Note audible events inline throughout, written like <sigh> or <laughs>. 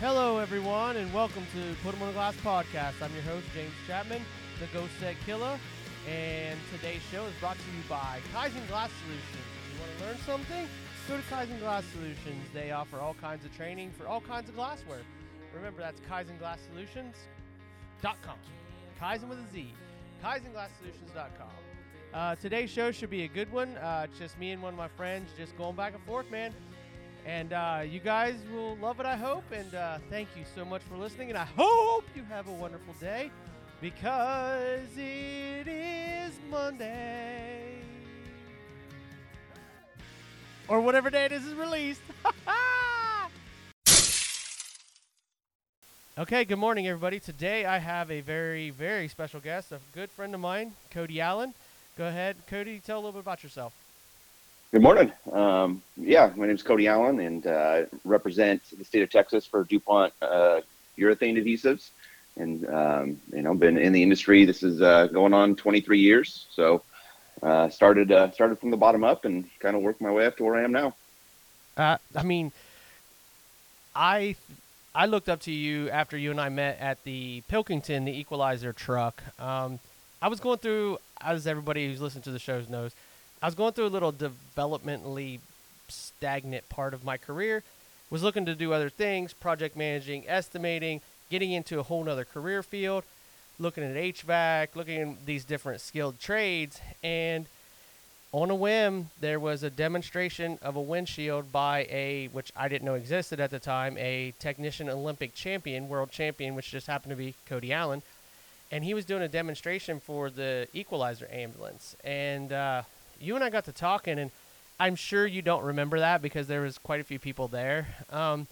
Hello, everyone, and welcome to Put 'em on the Glass podcast. I'm your host, James Chapman, the Ghost Set Killer, and today's show is brought to you by Kaizen Glass Solutions. If you want to learn something, go to Kaizen Glass Solutions. They offer all kinds of training for all kinds of glassware. Remember, that's KaizenGlassSolutions.com. Kaizen with a Z. KaizenGlassSolutions.com. Uh, today's show should be a good one. Uh, just me and one of my friends just going back and forth, man. And uh, you guys will love it, I hope. And uh, thank you so much for listening. And I hope you have a wonderful day because it is Monday. Or whatever day this is released. <laughs> okay, good morning, everybody. Today I have a very, very special guest, a good friend of mine, Kody Allan. Go ahead, Kody, tell a little bit about yourself. Good morning. Um, yeah, my name is Kody Allan, and uh, represent the state of Texas for DuPont uh, urethane adhesives. And um, you know, been in the industry. This is uh, going on 23 years. So uh, started uh, started from the bottom up, and kind of worked my way up to where I am now. Uh, I mean, I I looked up to you after you and I met at the Pilkington, the Equalizer truck. Um, I was going through, as everybody who's listened to the shows knows, I was going through a little developmentally stagnant part of my career. Was looking to do other things, project managing, estimating, getting into a whole nother career field, looking at HVAC, looking at these different skilled trades, and on a whim, there was a demonstration of a windshield by a, which I didn't know existed at the time, a technician Olympic champion, world champion, which just happened to be Kody Allan. And he was doing a demonstration for the Equalizer ambulance. And uh, you and I got to talking, and I'm sure you don't remember that because there was quite a few people there. Um,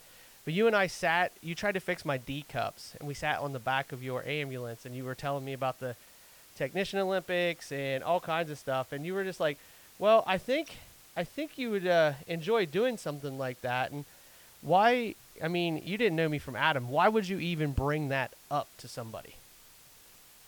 but you and I sat, you tried to fix my D cups, and we sat on the back of your ambulance, and you were telling me about the Technician Olympics and all kinds of stuff. And you were just like, well, I think I think you would uh, enjoy doing something like that. And why? I mean, you didn't know me from Adam. Why would you even bring that up to somebody?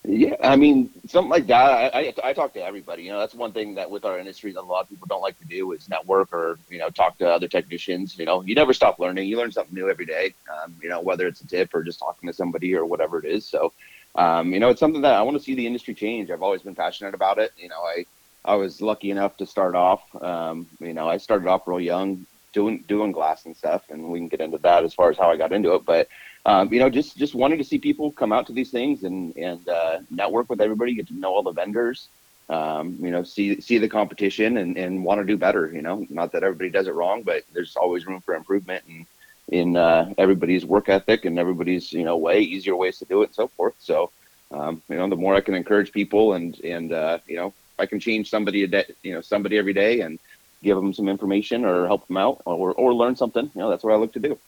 Yeah, I mean, something like that. I, I, I talk to everybody. You know, that's one thing that with our industry that a lot of people don't like to do is network or you know talk to other technicians. You know, you never stop learning. You learn something new every day. Um, you know, whether it's a tip or just talking to somebody or whatever it is. So, um, you know, it's something that I want to see the industry change. I've always been passionate about it. You know, I I was lucky enough to start off. Um, you know, I started off real young doing doing glass and stuff, and we can get into that as far as how I got into it. But um, you know, just just wanting to see people come out to these things and and uh, network with everybody, get to know all the vendors. Um, you know, see see the competition and, and want to do better. You know, not that everybody does it wrong, but there's always room for improvement and in uh, everybody's work ethic and everybody's you know way easier ways to do it and so forth. So, um, you know, the more I can encourage people and and uh, you know I can change somebody a day, you know, somebody every day and give them some information or help them out or, or learn something, you know, that's what I look to do.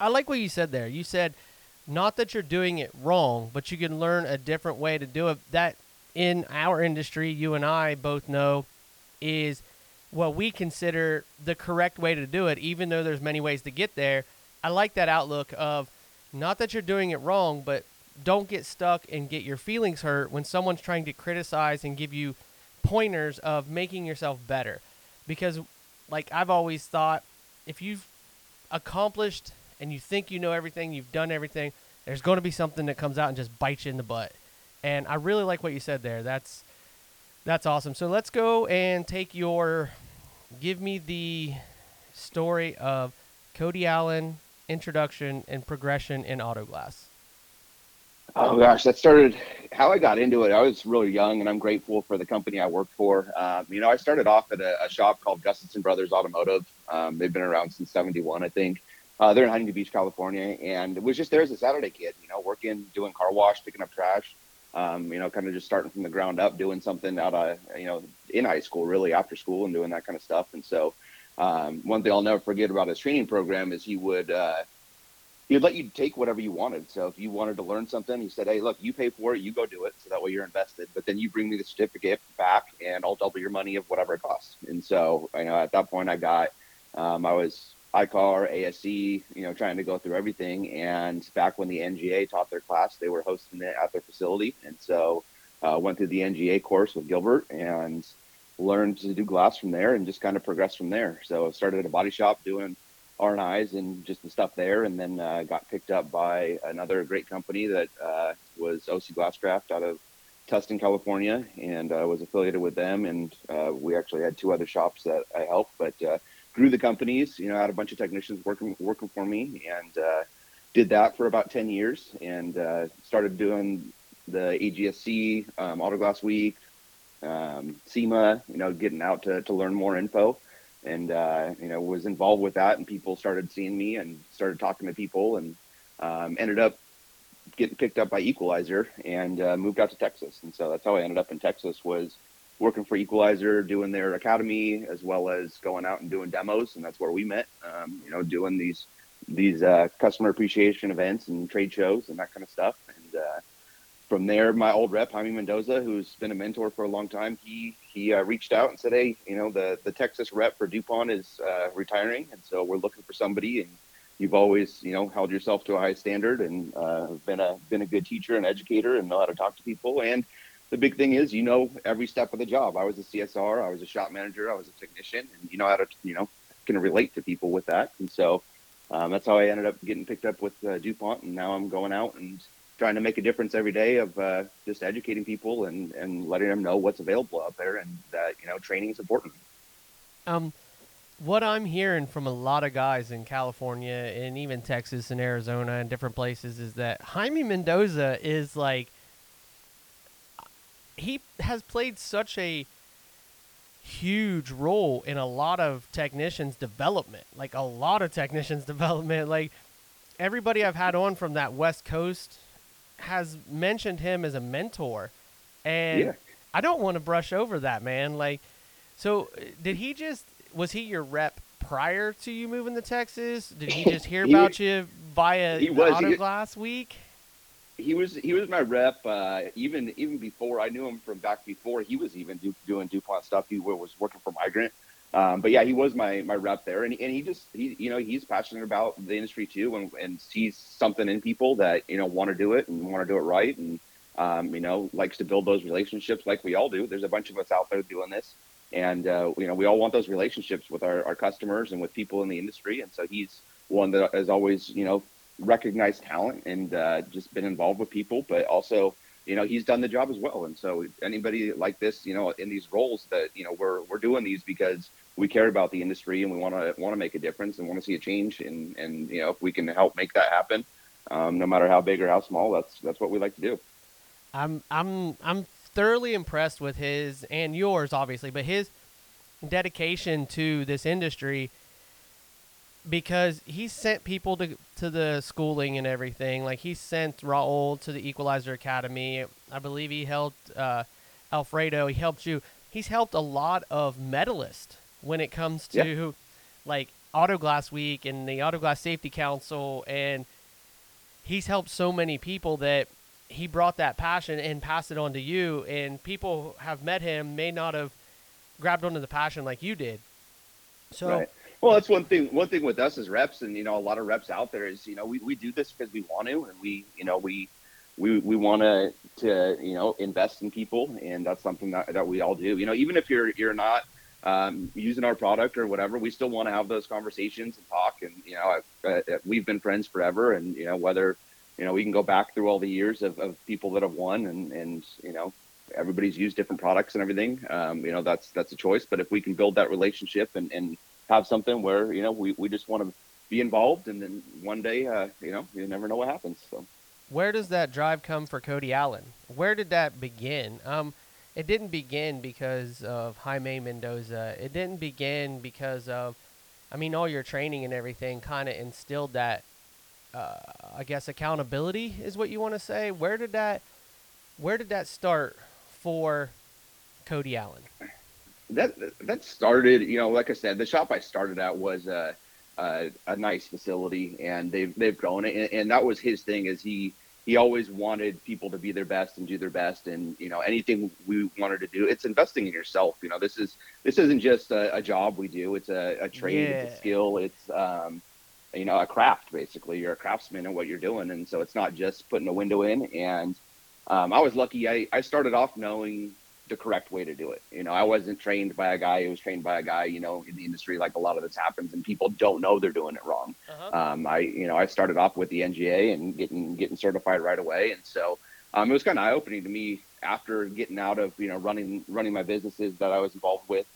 I like what you said there. You said not that you're doing it wrong, but you can learn a different way to do it. That in our industry, you and I both know is what we consider the correct way to do it, even though there's many ways to get there. I like that outlook of not that you're doing it wrong, but don't get stuck and get your feelings hurt when someone's trying to criticize and give you pointers of making yourself better. Because, like I've always thought, if you've accomplished and you think you know everything, you've done everything, there's going to be something that comes out and just bites you in the butt. And I really like what you said there. That's that's awesome. So let's go and take your give me the story of Kody Allan introduction and progression in autoglass. Oh gosh, that started how I got into it. I was really young, and I'm grateful for the company I worked for. Um, you know, I started off at a, a shop called Gustafson Brothers Automotive. Um, they've been around since '71, I think. Uh, they're in Huntington Beach, California, and it was just there as a Saturday kid. You know, working, doing car wash, picking up trash. Um, you know, kind of just starting from the ground up, doing something out of you know in high school, really after school, and doing that kind of stuff. And so, um, one thing I'll never forget about his training program is he would. Uh, he'd let you take whatever you wanted. So if you wanted to learn something, he said, "Hey, look, you pay for it, you go do it, so that way you're invested. But then you bring me the certificate back, and I'll double your money of whatever it costs." And so, you know, at that point, I got, um, I was ICAR, ASE, you know, trying to go through everything. And back when the NGA taught their class, they were hosting it at their facility, and so uh, went through the NGA course with Gilbert and learned to do glass from there, and just kind of progressed from there. So I started at a body shop doing R&Is and just the stuff there, and then uh, got picked up by another great company that uh, was OC Glasscraft out of Tustin, California, and uh, was affiliated with them. And uh, we actually had two other shops that I helped, but uh, grew the companies. You know, had a bunch of technicians working working for me, and uh, did that for about ten years, and started doing the AGSC, um, Autoglass Week, um, SEMA. You know, getting out to to learn more info and uh, you know was involved with that and people started seeing me and started talking to people and um, ended up getting picked up by equalizer and uh, moved out to texas and so that's how i ended up in texas was working for equalizer doing their academy as well as going out and doing demos and that's where we met um, you know doing these these uh, customer appreciation events and trade shows and that kind of stuff and uh, from there, my old rep, Jaime Mendoza, who's been a mentor for a long time, he he uh, reached out and said, "Hey, you know, the the Texas rep for DuPont is uh, retiring, and so we're looking for somebody. And you've always, you know, held yourself to a high standard and uh, been a been a good teacher and educator, and know how to talk to people. And the big thing is, you know, every step of the job. I was a CSR, I was a shop manager, I was a technician, and you know how to, you know, can relate to people with that. And so um, that's how I ended up getting picked up with uh, DuPont, and now I'm going out and trying to make a difference every day of uh, just educating people and, and letting them know what's available out there and that you know training is important. Um, what I'm hearing from a lot of guys in California and even Texas and Arizona and different places is that Jaime Mendoza is like he has played such a huge role in a lot of technicians development like a lot of technicians <laughs> development like everybody I've had on from that West Coast has mentioned him as a mentor, and yeah. I don't want to brush over that man. Like, so uh, did he just was he your rep prior to you moving to Texas? Did he just hear <laughs> he, about you via he was, Auto Glass Week? He was he was my rep uh, even even before I knew him from back before he was even do, doing Dupont stuff. He was working for Mygrant. Um, but yeah, he was my my rep there, and and he just he you know he's passionate about the industry too, and, and sees something in people that you know want to do it and want to do it right, and um, you know likes to build those relationships like we all do. There's a bunch of us out there doing this, and uh, you know we all want those relationships with our, our customers and with people in the industry, and so he's one that has always you know recognized talent and uh, just been involved with people, but also you know he's done the job as well. And so anybody like this you know in these roles that you know we're we're doing these because we care about the industry and we want to want to make a difference and want to see a change and and you know if we can help make that happen um, no matter how big or how small that's that's what we like to do. I'm i'm i'm thoroughly impressed with his and yours obviously but his dedication to this industry because he sent people to to the schooling and everything. Like he sent Raul to the Equalizer Academy. I believe he helped uh, Alfredo. He helped you. He's helped a lot of medalists when it comes to yeah. like Autoglass Week and the Autoglass Safety Council, and he's helped so many people that he brought that passion and passed it on to you. And people have met him may not have grabbed onto the passion like you did. So. Right well, that's one thing. One thing with us as reps, and you know, a lot of reps out there is, you know, we, we do this because we want to, and we, you know, we we we want to to you know invest in people, and that's something that, that we all do. You know, even if you're you're not um, using our product or whatever, we still want to have those conversations and talk. And you know, uh, we've been friends forever, and you know, whether you know we can go back through all the years of, of people that have won, and and you know, everybody's used different products and everything. Um, you know, that's that's a choice. But if we can build that relationship and and have something where you know we, we just want to be involved, and then one day, uh, you know, you never know what happens. So, where does that drive come for Kody Allan? Where did that begin? Um, it didn't begin because of Jaime Mendoza. It didn't begin because of, I mean, all your training and everything kind of instilled that. Uh, I guess accountability is what you want to say. Where did that, where did that start for Kody Allan? That that started, you know, like I said, the shop I started at was a a, a nice facility, and they've they've grown it, and, and, that was his thing. Is he he always wanted people to be their best and do their best, and you know anything we wanted to do, it's investing in yourself. You know, this is this isn't just a, a job we do; it's a, a trade, yeah. it's a skill, it's um, you know a craft. Basically, you're a craftsman in what you're doing, and so it's not just putting a window in. And um, I was lucky; I I started off knowing the correct way to do it. You know, I wasn't trained by a guy who was trained by a guy, you know, in the industry like a lot of this happens and people don't know they're doing it wrong. Uh-huh. Um, I, you know, I started off with the NGA and getting, getting certified right away. And so um, it was kind of eye opening to me after getting out of, you know, running, running my businesses that I was involved with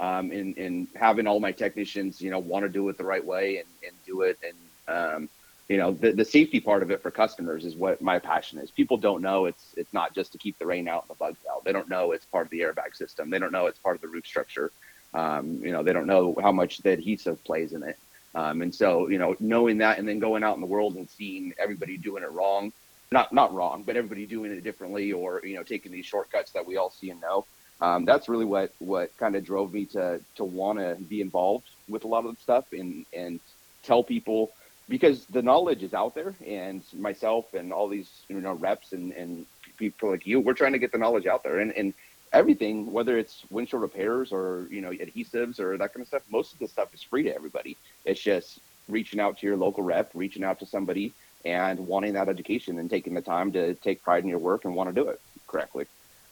um, and, and having all my technicians, you know, want to do it the right way and, and do it. And, um, you know the, the safety part of it for customers is what my passion is. People don't know it's it's not just to keep the rain out and the bugs out. They don't know it's part of the airbag system. They don't know it's part of the roof structure. Um, you know they don't know how much the adhesive plays in it. Um, and so you know knowing that and then going out in the world and seeing everybody doing it wrong not not wrong but everybody doing it differently or you know taking these shortcuts that we all see and know um, that's really what what kind of drove me to to want to be involved with a lot of the stuff and and tell people because the knowledge is out there and myself and all these you know reps and, and people like you we're trying to get the knowledge out there. And, and everything whether it's windshield repairs or you know adhesives or that kind of stuff most of the stuff is free to everybody. It's just reaching out to your local rep reaching out to somebody and wanting that education and taking the time to take pride in your work and want to do it correctly.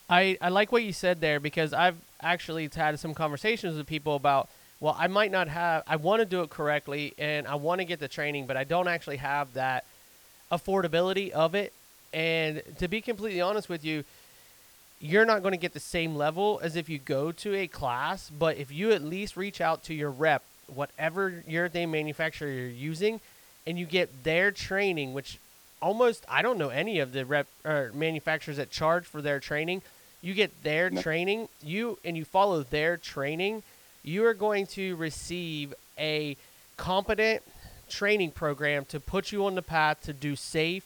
I, I like what you said there because I've actually had some conversations with people about well, I might not have, I want to do it correctly and I want to get the training, but I don't actually have that affordability of it. And to be completely honest with you, you're not going to get the same level as if you go to a class, but if you at least reach out to your rep, whatever urethane manufacturer you're using, and you get their training, which almost I don't know any of the rep or manufacturers that charge for their training. You get their no. training, you and you follow their training you are going to receive a competent training program to put you on the path to do safe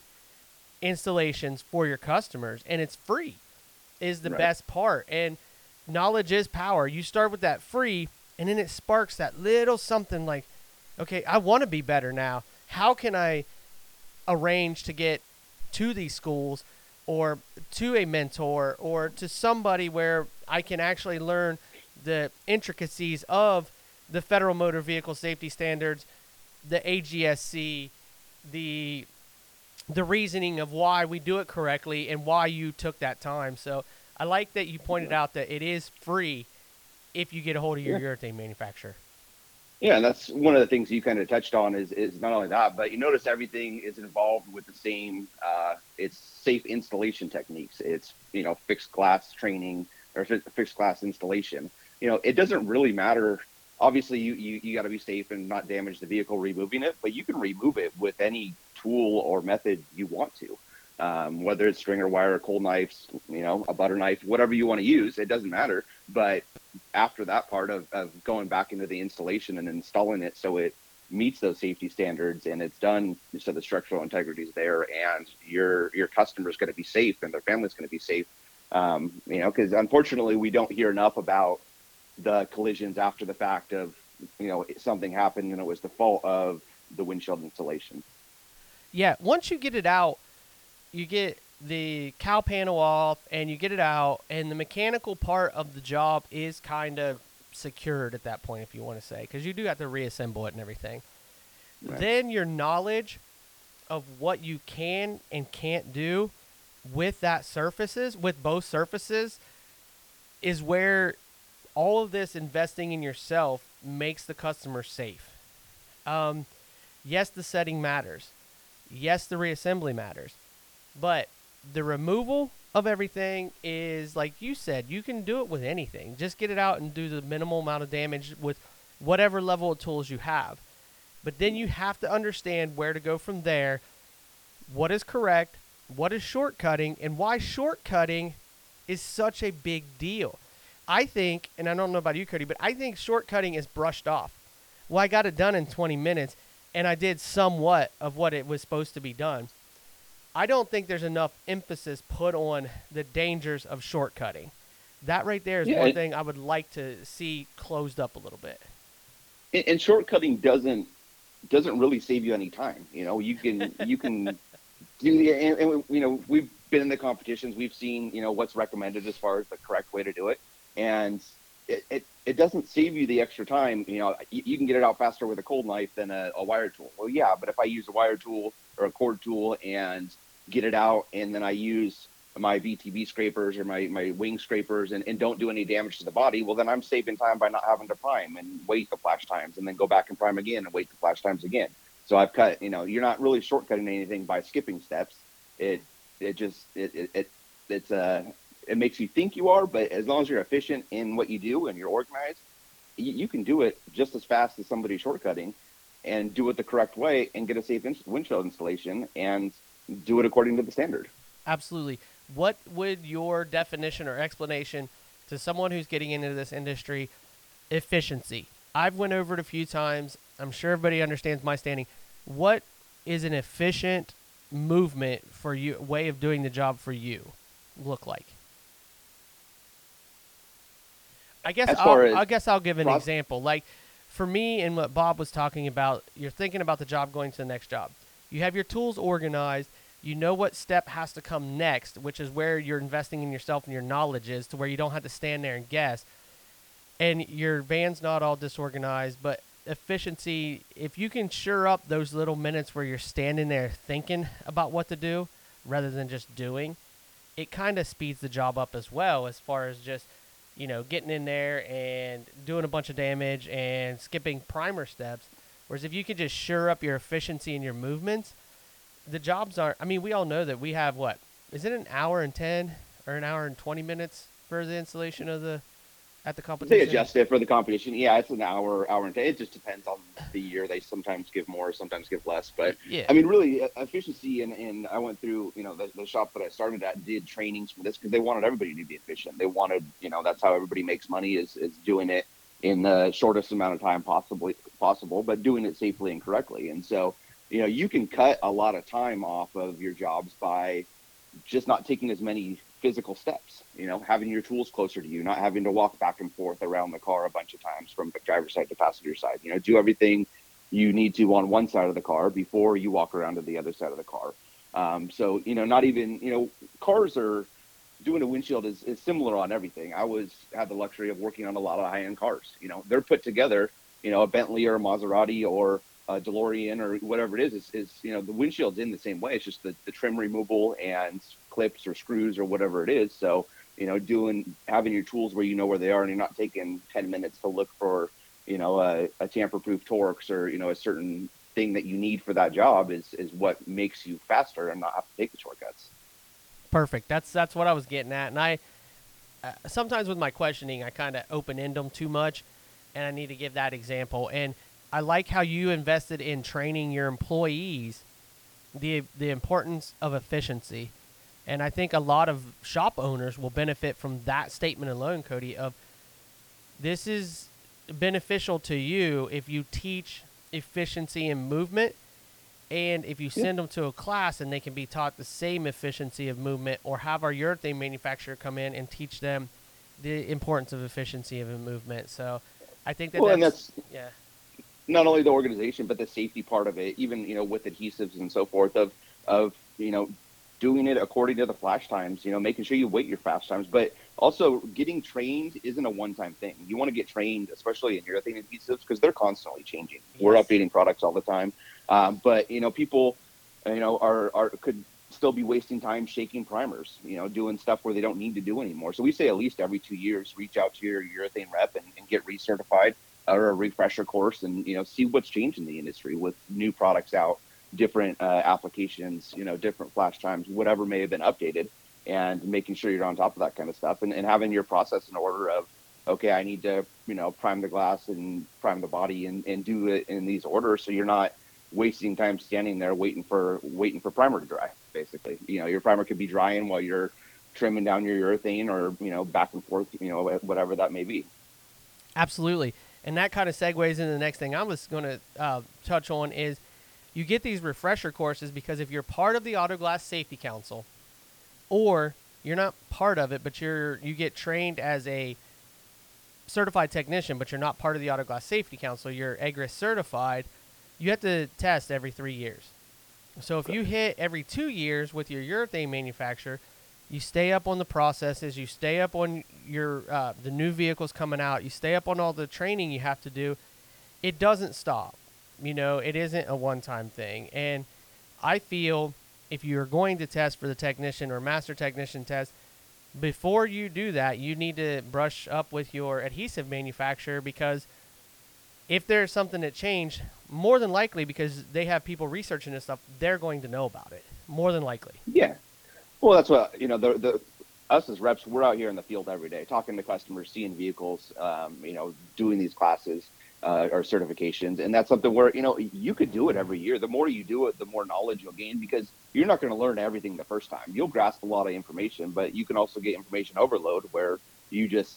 installations for your customers and it's free is the right. best part. And knowledge is power. You start with that free and then it sparks that little something like okay i want to be better now. How can i arrange to get to these schools or to a mentor or to somebody where i can actually learn the intricacies of the federal motor vehicle safety standards, the AGSC, the the reasoning of why we do it correctly and why you took that time. So I like that you pointed out that it is free if you get a hold of your yeah. urethane manufacturer. Yeah, and that's one of the things you kind of touched on is, is not only that, but you notice everything is involved with the same, uh, it's safe installation techniques. It's, you know, fixed glass training or fixed glass installation you know, it doesn't really matter. Obviously, you, you, you got to be safe and not damage the vehicle removing it, but you can remove it with any tool or method you want to. Um, whether it's stringer wire, or cold knives, you know, a butter knife, whatever you want to use, it doesn't matter. But after that part of, of going back into the installation and installing it so it meets those safety standards and it's done so the structural integrity is there and your your customer is going to be safe and their family's going to be safe. Um, you know, because unfortunately we don't hear enough about the collisions after the fact of you know something happened and it was the fault of the windshield installation. Yeah, once you get it out, you get the cowl panel off and you get it out, and the mechanical part of the job is kind of secured at that point, if you want to say, because you do have to reassemble it and everything. Right. Then your knowledge of what you can and can't do with that surfaces, with both surfaces, is where all of this investing in yourself makes the customer safe. Um, yes, the setting matters. Yes, the reassembly matters. But the removal of everything is like you said, you can do it with anything. Just get it out and do the minimal amount of damage with whatever level of tools you have. But then you have to understand where to go from there, what is correct, what is shortcutting, and why shortcutting is such a big deal. I think, and I don't know about you, Kody, but I think shortcutting is brushed off. Well, I got it done in 20 minutes, and I did somewhat of what it was supposed to be done. I don't think there's enough emphasis put on the dangers of shortcutting. That right there is yeah, one thing I would like to see closed up a little bit. And, and shortcutting doesn't doesn't really save you any time. You know, you can you can <laughs> do the and, and you know we've been in the competitions. We've seen you know what's recommended as far as the correct way to do it and it, it, it doesn't save you the extra time. You know, you, you can get it out faster with a cold knife than a, a wire tool. Well, yeah, but if I use a wire tool or a cord tool and get it out, and then I use my VTB scrapers or my, my wing scrapers and, and don't do any damage to the body, well, then I'm saving time by not having to prime and wait the flash times and then go back and prime again and wait the flash times again. So I've cut, you know, you're not really shortcutting anything by skipping steps. It, it just, it, it, it it's, uh, it makes you think you are, but as long as you're efficient in what you do and you're organized, you, you can do it just as fast as somebody shortcutting and do it the correct way and get a safe in- windshield installation and do it according to the standard. Absolutely. What would your definition or explanation to someone who's getting into this industry efficiency? I've went over it a few times. I'm sure everybody understands my standing. What is an efficient movement for you way of doing the job for you look like? I guess I'll, I guess I'll give an example. Like for me and what Bob was talking about, you're thinking about the job going to the next job. You have your tools organized. You know what step has to come next, which is where you're investing in yourself and your knowledge is to where you don't have to stand there and guess. And your van's not all disorganized, but efficiency, if you can sure up those little minutes where you're standing there thinking about what to do rather than just doing, it kind of speeds the job up as well as far as just you know getting in there and doing a bunch of damage and skipping primer steps. Whereas if you could just sure up your efficiency and your movements the jobs aren't i mean we all know that we have what is it an hour and 10 or an hour and 20 minutes for the installation of the at the They adjust it for the competition. Yeah, it's an hour, hour and ten. It just depends on the year. They sometimes give more, sometimes give less. But yeah I mean, really, efficiency. And, and I went through, you know, the, the shop that I started at did trainings for this because they wanted everybody to be efficient. They wanted, you know, that's how everybody makes money is is doing it in the shortest amount of time possibly possible, but doing it safely and correctly. And so, you know, you can cut a lot of time off of your jobs by just not taking as many physical steps. You know, having your tools closer to you, not having to walk back and forth around the car a bunch of times from the driver's side to passenger side. You know, do everything you need to on one side of the car before you walk around to the other side of the car. Um, so, you know, not even, you know, cars are doing a windshield is, is similar on everything. I was had the luxury of working on a lot of high end cars. You know, they're put together, you know, a Bentley or a Maserati or a DeLorean or whatever it is, is, is you know, the windshield's in the same way. It's just the, the trim removal and clips or screws or whatever it is. So, you know, doing having your tools where you know where they are and you're not taking 10 minutes to look for, you know, a, a tamper proof Torx or, you know, a certain thing that you need for that job is, is what makes you faster and not have to take the shortcuts. Perfect. That's that's what I was getting at. And I uh, sometimes with my questioning, I kind of open end them too much, and I need to give that example. And I like how you invested in training your employees the the importance of efficiency. And I think a lot of shop owners will benefit from that statement alone, Kody. Of this is beneficial to you if you teach efficiency and movement and if you send them to a class and they can be taught the same efficiency of movement, or have our urethane manufacturer come in and teach them the importance of efficiency of a movement. So I think that Well, and that's, that's yeah, not only the organization but the safety part of it even you know with adhesives and so forth of of you know doing it according to the flash times you know making sure you wait your flash times. But also getting trained isn't a one-time thing. You want to get trained especially in urethane adhesives because they're constantly changing. We're updating products all the time. Um, but you know people you know are, are could still be wasting time shaking primers you know doing stuff where they don't need to do anymore. So we say at least every two years reach out to your urethane rep and, and get recertified or a refresher course and you know see what's changed in the industry with new products out different uh, applications you know different flash times whatever may have been updated and making sure you're on top of that kind of stuff and, and having your process in order of okay i need to you know prime the glass and prime the body and, and do it in these orders so you're not wasting time standing there waiting for waiting for primer to dry basically you know your primer could be drying while you're trimming down your urethane or you know back and forth you know whatever that may be absolutely. And that kind of segues into the next thing I was going to uh, touch on is you get these refresher courses because if you're part of the Autoglass Safety Council, or you're not part of it, but you're you get trained as a certified technician, but you're not part of the Autoglass Safety Council, you're AGRSS certified, you have to test every three years. So if you hit every two years with your urethane manufacturer, you stay up on the processes, you stay up on your uh, the new vehicles coming out, you stay up on all the training you have to do. It doesn't stop. You know, it isn't a one-time thing, and I feel if you're going to test for the technician or master technician test, before you do that, you need to brush up with your adhesive manufacturer because if there's something that changed, more than likely because they have people researching this stuff, they're going to know about it. More than likely. Yeah. Well, that's what you know. The the us as reps, we're out here in the field every day, talking to customers, seeing vehicles, um, you know, doing these classes uh, or certifications, and that's something where you know you could do it every year. The more you do it, the more knowledge you'll gain because you're not going to learn everything the first time. You'll grasp a lot of information, but you can also get information overload where you just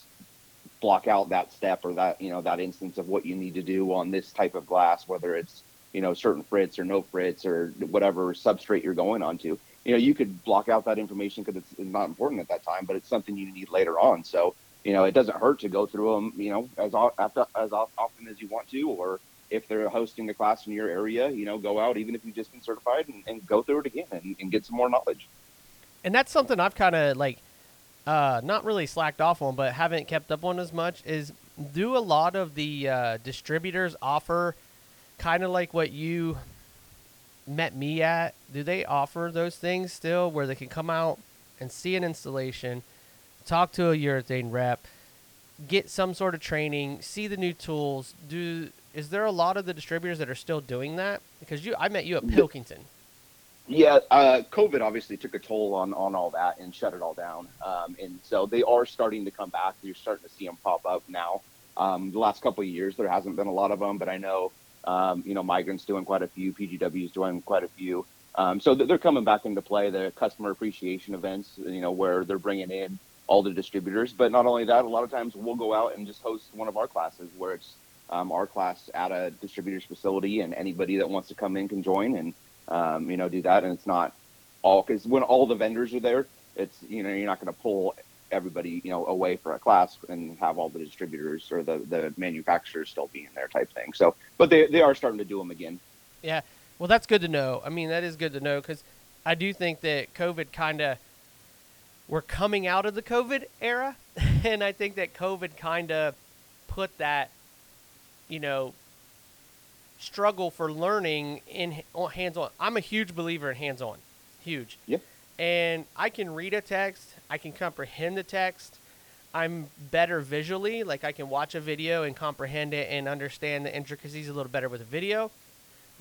block out that step or that you know that instance of what you need to do on this type of glass, whether it's you know certain frits or no frits or whatever substrate you're going onto. You know, you could block out that information because it's not important at that time, but it's something you need later on. So you know, it doesn't hurt to go through them, you know, as after, as often as you want to, or if they're hosting a class in your area, you know, go out even if you've just been certified and, and go through it again and, and, get some more knowledge. And that's something I've kind of like, uh, not really slacked off on, but haven't kept up on as much. Is do a lot of the uh, distributors offer kind of like what you met me at? Do they offer those things still where they can come out and see an installation? Talk to a urethane rep, get some sort of training, see the new tools. Do is there a lot of the distributors that are still doing that? Because you, I met you at Pilkington. Yeah, uh, COVID obviously took a toll on on all that and shut it all down. Um, and so they are starting to come back. You're starting to see them pop up now. Um, the last couple of years, there hasn't been a lot of them, but I know, um, you know, Mygrant's doing quite a few, PGW's doing quite a few. Um, so they're coming back into play. The customer appreciation events, you know, where they're bringing in all the distributors. But not only that, a lot of times we'll go out and just host one of our classes where it's um, our class at a distributor's facility, and anybody that wants to come in can join and um, you know do that. And it's not all because when all the vendors are there, it's you know you're not going to pull everybody you know away for a class and have all the distributors or the the manufacturers still be in there type thing. So, but they they are starting to do them again. Yeah, well, that's good to know. I mean, that is good to know because I do think that COVID kind of we're coming out of the COVID era, <laughs> and I think that COVID kind of put that, you know, struggle for learning in hands-on. I'm a huge believer in hands-on, huge. Yeah. And I can read a text, I can comprehend the text. I'm better visually, like I can watch a video and comprehend it and understand the intricacies a little better with a video.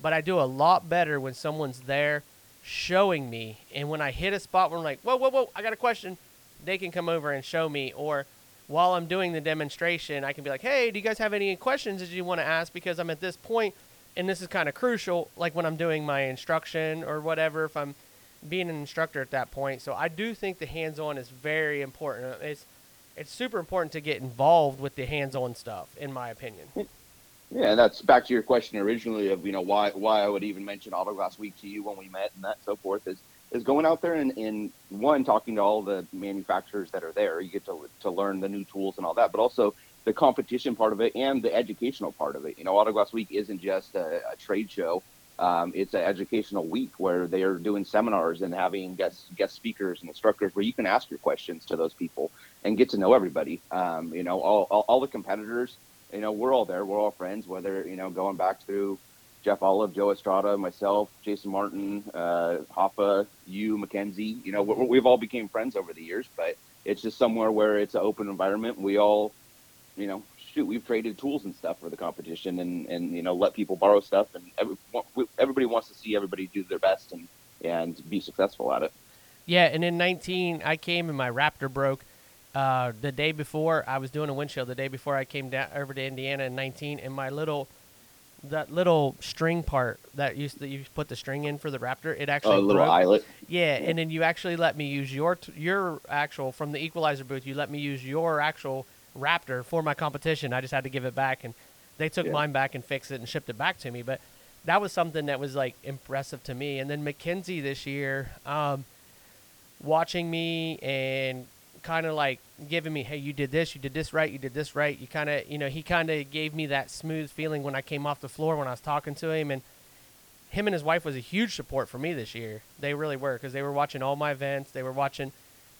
But I do a lot better when someone's there showing me. And when I hit a spot where I'm like, whoa, whoa, whoa, I got a question, they can come over and show me. Or while I'm doing the demonstration, I can be like, hey, do you guys have any questions that you want to ask? Because I'm at this point, and this is kind of crucial, like when I'm doing my instruction or whatever, if I'm being an instructor at that point. So I do think the hands-on is very important. It's it's super important to get involved with the hands-on stuff, in my opinion. Yeah, and that's back to your question originally of you know why why I would even mention Autoglass Week to you when we met and that so forth is is going out there and, and one talking to all the manufacturers that are there. You get to to learn the new tools and all that, but also the competition part of it and the educational part of it. You know, Autoglass Week isn't just a, a trade show. Um, it's an educational week where they are doing seminars and having guest guest speakers and instructors where you can ask your questions to those people and get to know everybody. Um, you know, all, all, all the competitors you know, we're all there. We're all friends, whether, you know, going back through Jeff Olive, Joe Estrada, myself, Jason Martin, uh, Hoffa, you, Mackenzie, you know, we've all became friends over the years, but it's just somewhere where it's an open environment. We all, you know, shoot, we've traded tools and stuff for the competition and, and, you know, let people borrow stuff and every, everybody wants to see everybody do their best and, and be successful at it. Yeah. And in 19, I came and my Raptor broke uh, the day before I was doing a wind windshield, the day before I came down over to Indiana in 19, and my little that little string part that used that you put the string in for the Raptor, it actually a little broke. eyelet. Yeah, and then you actually let me use your t- your actual from the equalizer booth. You let me use your actual Raptor for my competition. I just had to give it back, and they took yeah. mine back and fixed it and shipped it back to me. But that was something that was like impressive to me. And then McKenzie this year, um, watching me and kind of like giving me, hey, you did this, you did this right, you did this right. You kind of, you know, he kind of gave me that smooth feeling when I came off the floor when I was talking to him. And him and his wife was a huge support for me this year. They really were because they were watching all my events. They were watching,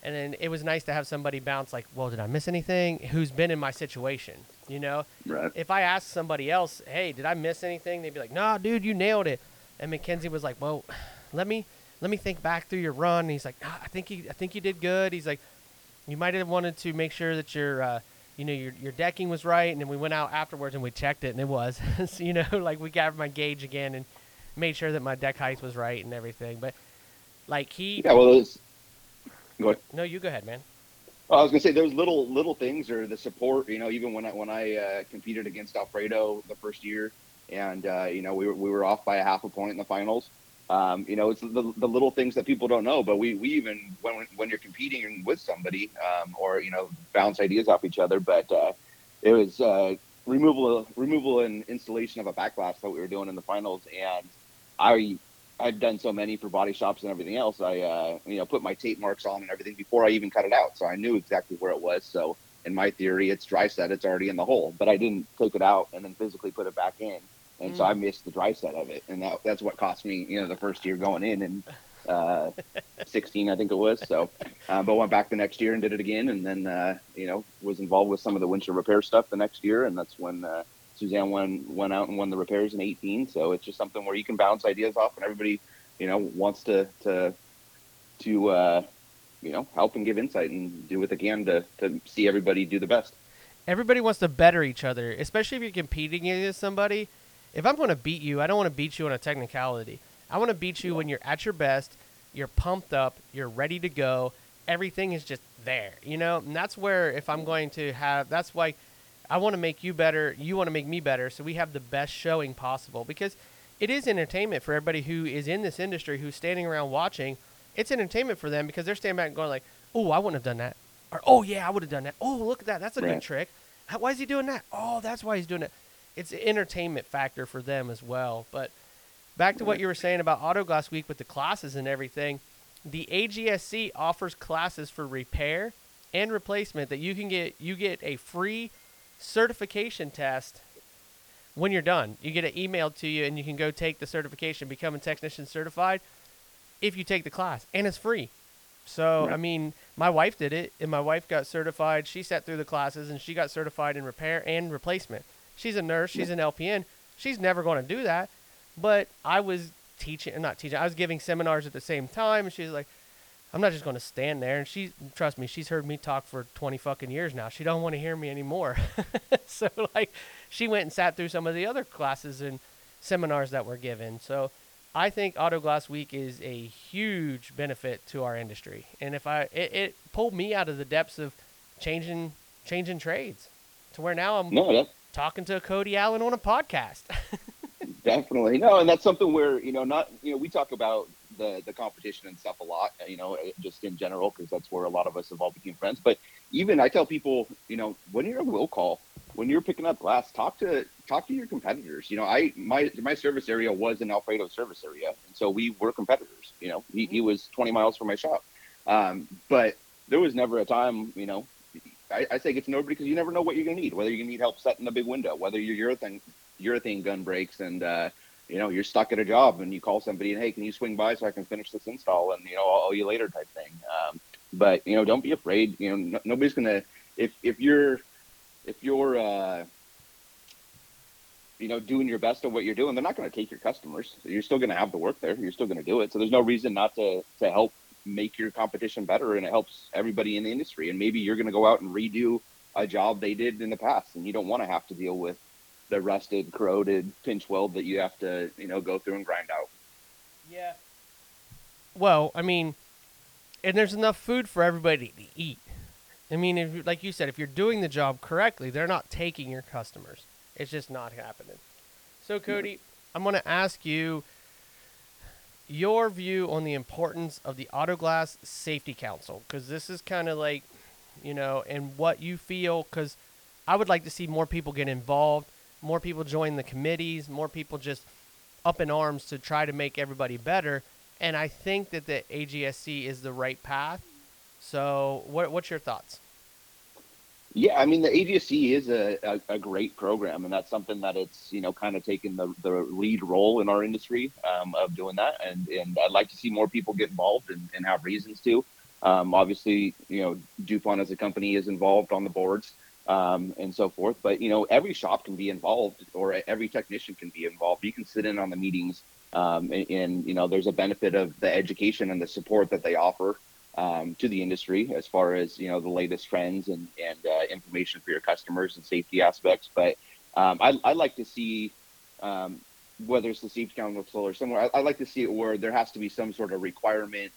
and then it was nice to have somebody bounce like, well, did I miss anything? Who's been in my situation? You know, right. if I asked somebody else, hey, did I miss anything? They'd be like, nah, dude, you nailed it. And Mackenzie was like, well, <sighs> let me let me think back through your run. And he's like, I think you, I think you did good. He's like, you might have wanted to make sure that your, uh, you know, your your decking was right. And then we went out afterwards and we checked it, and it was. <laughs> so, you know, <laughs> like we got my gauge again and made sure that my deck height was right and everything. But like he, Yeah, well, it's, go ahead. no, you go ahead, man. Well, I was gonna say those little little things or the support. You know, even when I when I uh, competed against Alfredo the first year, and uh, you know we were we were off by a half a point in the finals. Um, you know, it's the, the little things that people don't know. But we we even when when you're competing with somebody um, or you know bounce ideas off each other. But uh, it was uh, removal removal and installation of a back glass that we were doing in the finals, and I I've done so many for body shops and everything else. I, uh, you know, put my tape marks on and everything before I even cut it out. So I knew exactly where it was. So in my theory, it's dry set. It's already in the hole, but I didn't take it out and then physically put it back in. And so I missed the dry set of it. And that, that's what cost me, you know, the first year going in and, uh, <laughs> 16, I think it was. So, uh, but went back the next year and did it again. And then, uh, you know, was involved with some of the winter repair stuff the next year. And that's when, uh, Suzanne went, went out and won the repairs in 18. So it's just something where you can bounce ideas off and everybody, you know, wants to to to uh, you know help and give insight and do what they can to to see everybody do the best. Everybody wants to better each other, especially if you're competing against somebody. If I'm going to beat you, I don't want to beat you on a technicality. I want to beat you when you're at your best, you're pumped up, you're ready to go. Everything is just there, you know. And that's where if I'm mm-hmm. going to have, that's why I want to make you better, you want to make me better, so we have the best showing possible because it is entertainment for everybody who is in this industry who's standing around watching. It's entertainment for them because they're standing back and going like, "Oh, I wouldn't have done that," or "Oh yeah, I would have done that." "Oh, look at that, that's a good trick." How, why is he doing that? Oh, that's why he's doing it. It's an entertainment factor for them as well. But back to what you were saying about Autoglass Week with the classes and everything, the AGSC offers classes for repair and replacement that you can get. You get a free certification test when you're done. You get it emailed to you, and you can go take the certification, become a technician certified if you take the class, and it's free. So I mean, my wife did it, and my wife got certified. She sat through the classes, and she got certified in repair and replacement. She's a nurse. She's an LPN. She's never going to do that. But I was teaching, not teaching. I was giving seminars at the same time, and she's like, "I'm not just going to stand there." And she, trust me, she's heard me talk for 20 fucking years now. She don't want to hear me anymore. <laughs> so like, she went and sat through some of the other classes and seminars that were given. So I think Auto Glass Week is a huge benefit to our industry, and if I it, it pulled me out of the depths of changing changing trades to where now I'm No, talking to Kody Allan on a podcast. <laughs> definitely no, and that's something where you know not you know we talk about the the competition and stuff a lot, you know, just in general because that's where a lot of us have all become friends. But even I tell people, you know, when you're a will call, when you're picking up glass, talk to talk to your competitors. You know, I my my service area was an Alfredo service area, and so we were competitors. You know, he, he was 20 miles from my shop, um, but there was never a time, you know. I, I say get to know everybody because you never know what you're gonna need. Whether you're gonna need help setting a big window, whether your urethane urethane gun breaks, and uh, you know you're stuck at a job, and you call somebody and hey, can you swing by so I can finish this install, and you know I'll owe you later type thing. Um, but you know, don't be afraid. You know, no, nobody's gonna if if you're if you're uh, you know doing your best at what you're doing, they're not going to take your customers. You're still going to have the work there. You're still going to do it. So there's no reason not to to help make your competition better, and it helps everybody in the industry. And maybe you're going to go out and redo a job they did in the past, and you don't want to have to deal with the rusted, corroded pinch weld that you have to you know go through and grind out. Yeah. Well, I mean, and there's enough food for everybody to eat. I mean, if like you said, if you're doing the job correctly, they're not taking your customers. It's just not happening. So, Kody, I'm going to ask you your view on the importance of the Autoglass Safety Council because this is kind of like, you know, and what you feel because I would like to see more people get involved, more people join the committees, more people just up in arms to try to make everybody better. And I think that the AGSC is the right path. So, what, what's your thoughts? Yeah, I mean the AGSC is a, a, a great program, and that's something that it's you know kind of taken the, the lead role in our industry um, of doing that, and and I'd like to see more people get involved and, and have reasons to. Um, obviously, you know Dupont as a company is involved on the boards um, and so forth, but you know every shop can be involved, or every technician can be involved. You can sit in on the meetings Um, and, and, you know, there's a benefit of the education and the support that they offer um, to the industry as far as you know the latest trends and and uh, information for your customers and safety aspects. But um, I I like to see um, whether it's the Safety Council or somewhere. I, I like to see it where there has to be some sort of requirement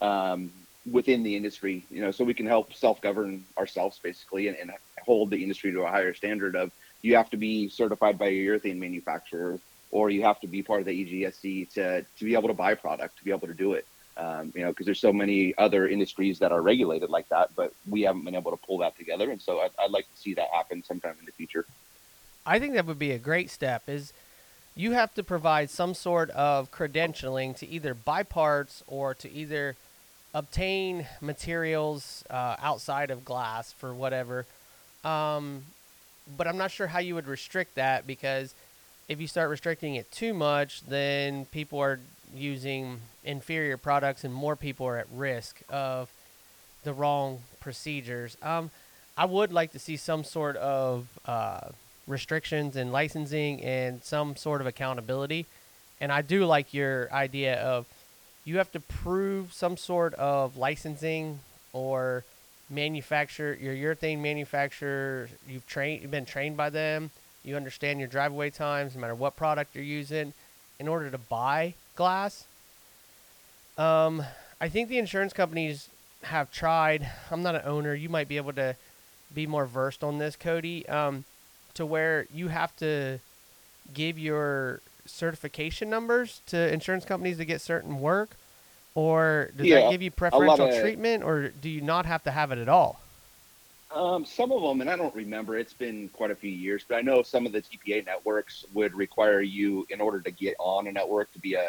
um, within the industry, you know, so we can help self-govern ourselves basically and, and hold the industry to a higher standard of you have to be certified by a urethane manufacturer or you have to be part of the AGSC to, to be able to buy product, to be able to do it. Um, you know, because there's so many other industries that are regulated like that, but we haven't been able to pull that together. And so I'd, I'd like to see that happen sometime in the future. I think that would be a great step is you have to provide some sort of credentialing to either buy parts or to either obtain materials uh, outside of glass for whatever. Um, but I'm not sure how you would restrict that because if you start restricting it too much, then people are using inferior products and more people are at risk of the wrong procedures. Um, I would like to see some sort of uh, restrictions and licensing and some sort of accountability. And I do like your idea of you have to prove some sort of licensing or manufacture your urethane manufacturer. You've trained, you've been trained by them. You understand your drive-away times, no matter what product you're using, in order to buy glass. Um, I think the insurance companies have tried. I'm not an owner. You might be able to be more versed on this, Kody. Um, to where you have to give your certification numbers to insurance companies to get certain work, or does yeah, that give you preferential treatment, or do you not have to have it at all? Um, some of them, and I don't remember. It's been quite a few years, but I know some of the TPA networks would require you, in order to get on a network, to be a,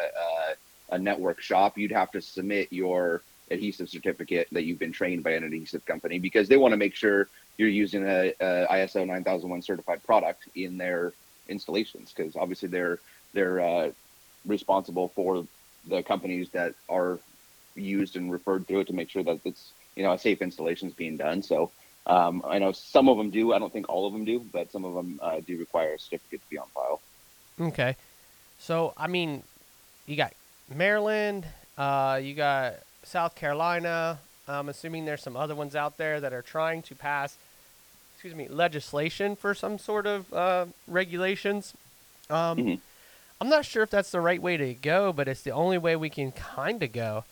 a, a network shop. You'd have to submit your adhesive certificate that you've been trained by an adhesive company because they want to make sure you're using a, a ISO 9001 certified product in their installations because obviously they're they're uh, responsible for the companies that are used and referred to it to make sure that it's you know a safe installation is being done. So um, I know some of them do. I don't think all of them do, but some of them uh, do require a certificate to be on file. Okay, so I mean, you got Maryland, uh, you got South Carolina. I'm assuming there's some other ones out there that are trying to pass, excuse me, legislation for some sort of uh, regulations. Um, mm-hmm. I'm not sure if that's the right way to go, but it's the only way we can kind of go.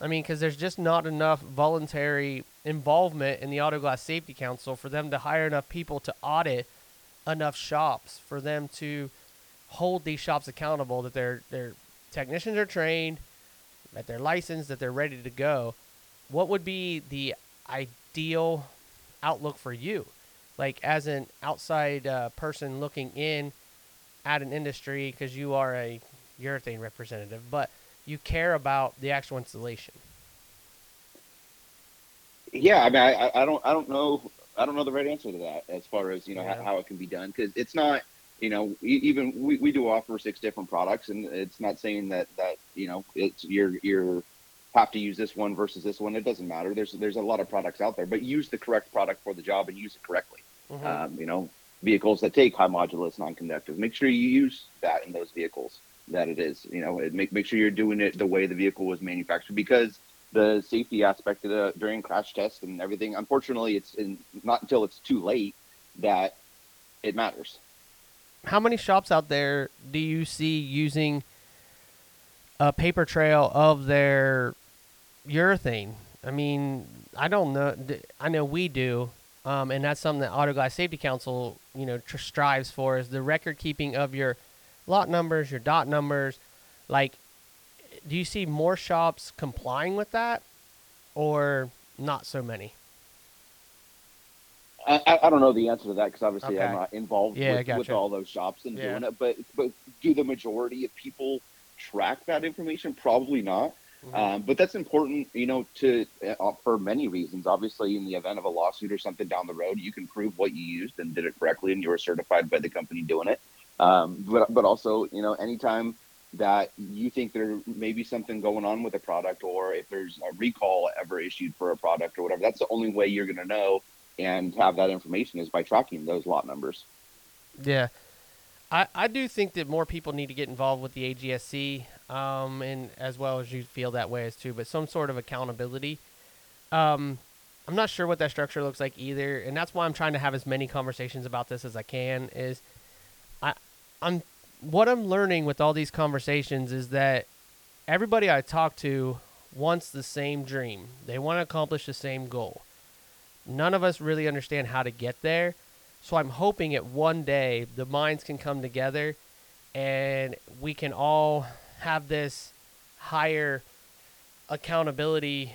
I mean, because there's just not enough voluntary involvement in the Auto Glass Safety Council for them to hire enough people to audit enough shops for them to hold these shops accountable that their their technicians are trained, that they're licensed, that they're ready to go. What would be the ideal outlook for you, like as an outside uh, person looking in at an industry because you are a urethane representative, but you care about the actual installation. Yeah, I mean, I, I don't, I don't know, I don't know the right answer to that as far as you know yeah. how, how, it can be done because it's not, you know, even we, we do offer six different products, and it's not saying that that you know it's you're you're have to use this one versus this one. It doesn't matter. There's there's a lot of products out there, but use the correct product for the job and use it correctly. Mm-hmm. Um, you know, vehicles that take high modulus non-conductive. Make sure you use that in those vehicles that it is. You know, make make sure you're doing it the way the vehicle was manufactured because the safety aspect of the during crash test and everything. Unfortunately, it's in, not until it's too late that it matters. How many shops out there do you see using a paper trail of their urethane? I mean, I don't know. I know we do um, and that's something that Auto Glass Safety Council, you know, tr- strives for is the record keeping of your lot numbers, your dot numbers. Like, do you see more shops complying with that, or not so many? I, I don't know the answer to that because obviously okay. I'm not involved yeah, with, with, all those shops and yeah. doing it. But but do the majority of people track that information? Probably not. Mm-hmm. Um, but that's important, you know, to uh, for many reasons. Obviously, in the event of a lawsuit or something down the road, you can prove what you used and did it correctly, and you were certified by the company doing it. Um, but but also, you know, anytime that you think there may be something going on with a product, or if there's a recall ever issued for a product or whatever, that's the only way you're going to know and have that information is by tracking those lot numbers. Yeah. I, I do think that more people need to get involved with the AGSC, um, and as well as you feel that way as too, but some sort of accountability. Um, I'm not sure what that structure looks like either, and that's why I'm trying to have as many conversations about this as I can. Is I I'm what I'm learning with all these conversations is that everybody I talk to wants the same dream. They want to accomplish the same goal. None of us really understand how to get there. So I'm hoping that one day the minds can come together and we can all have this higher accountability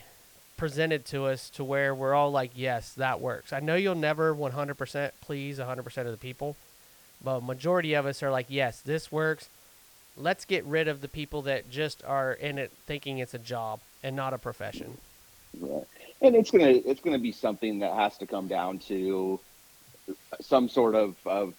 presented to us to where we're all like, yes, that works. I know you'll never 100% please 100% of the people, but majority of us are like, yes, this works. Let's get rid of the people that just are in it thinking it's a job and not a profession. Right. And it's gonna it's gonna be something that has to come down to some sort of, of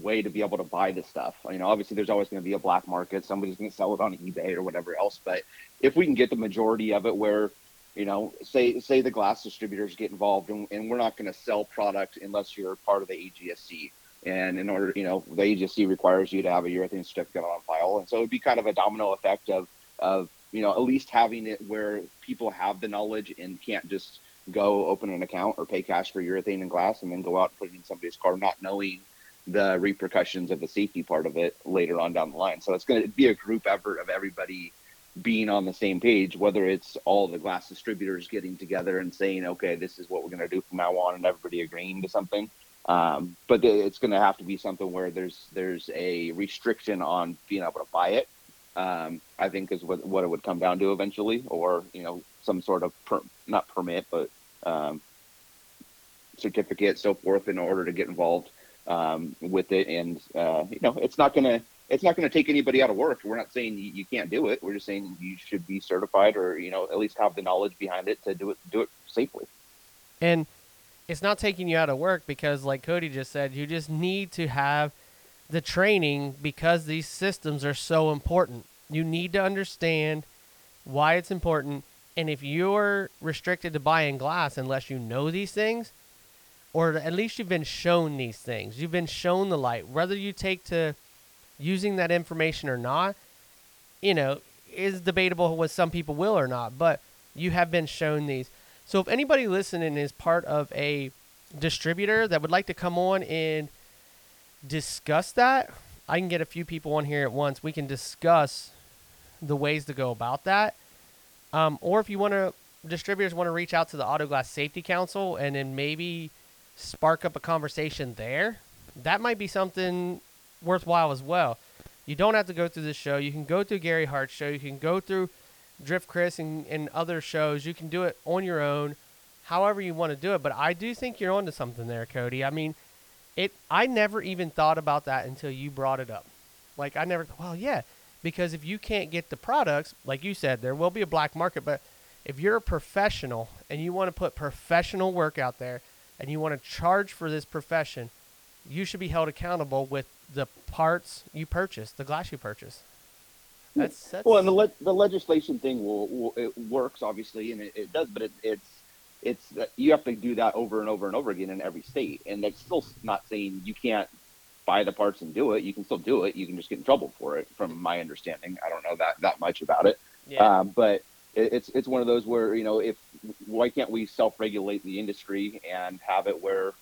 way to be able to buy the stuff. You know, obviously there's always going to be a black market. Somebody's going to sell it on eBay or whatever else. But if we can get the majority of it where, you know, say say the glass distributors get involved and, and we're not going to sell product unless you're part of the AGSC. And in order, you know, the AGSC requires you to have a urethane certificate on file. And so it'd be kind of a domino effect of, of, you know, at least having it where people have the knowledge and can't just go open an account or pay cash for urethane and glass and then go out and put it in somebody's car, not knowing the repercussions of the safety part of it later on down the line. So it's going to be a group effort of everybody being on the same page, whether it's all the glass distributors getting together and saying, okay, this is what we're going to do from now on, and everybody agreeing to something. Um, but it's going to have to be something where there's there's a restriction on being able to buy it. Um, I think is what what it would come down to eventually, or you know, some sort of per, not permit, but um, certificate, so forth, in order to get involved um, with it. And uh, you know, it's not gonna it's not gonna take anybody out of work. We're not saying you, you, can't do it. We're just saying you should be certified, or you know, at least have the knowledge behind it to do it do it safely. And it's not taking you out of work because, like Kody just said, you just need to have the training because these systems are so important. You need to understand why it's important and if you're restricted to buying glass unless you know these things, or at least you've been shown these things, you've been shown the light, whether you take to using that information or not, you know, is debatable what some people will or not, but you have been shown these. So if anybody listening is part of a distributor that would like to come on and discuss that, I can get a few people on here at once. We can discuss the ways to go about that um, or if you want to, distributors want to reach out to the Auto Glass Safety Council and then maybe spark up a conversation there, that might be something worthwhile as well. You don't have to go through this show. You can go through Gary Hart's show. You can go through Drift Chris and, and other shows. You can do it on your own, however you want to do it. But I do think you're onto something there, Kody. I mean, it. I never even thought about that until you brought it up. Like I never. Well, yeah, because if you can't get the products, like you said, there will be a black market, but if you're a professional and you want to put professional work out there and you want to charge for this profession, you should be held accountable with the parts you purchase, the glass you purchase. That's, that's well, and the le- the legislation thing will, will, it works obviously, and it, it does, but it, it's it's uh, you have to do that over and over and over again in every state, and that's still not saying you can't buy the parts and do it. You can still do it. You can just get in trouble for it, from my understanding. I don't know that that much about it, yeah. um, but it, it's it's one of those where you know if why can't we self-regulate the industry and have it where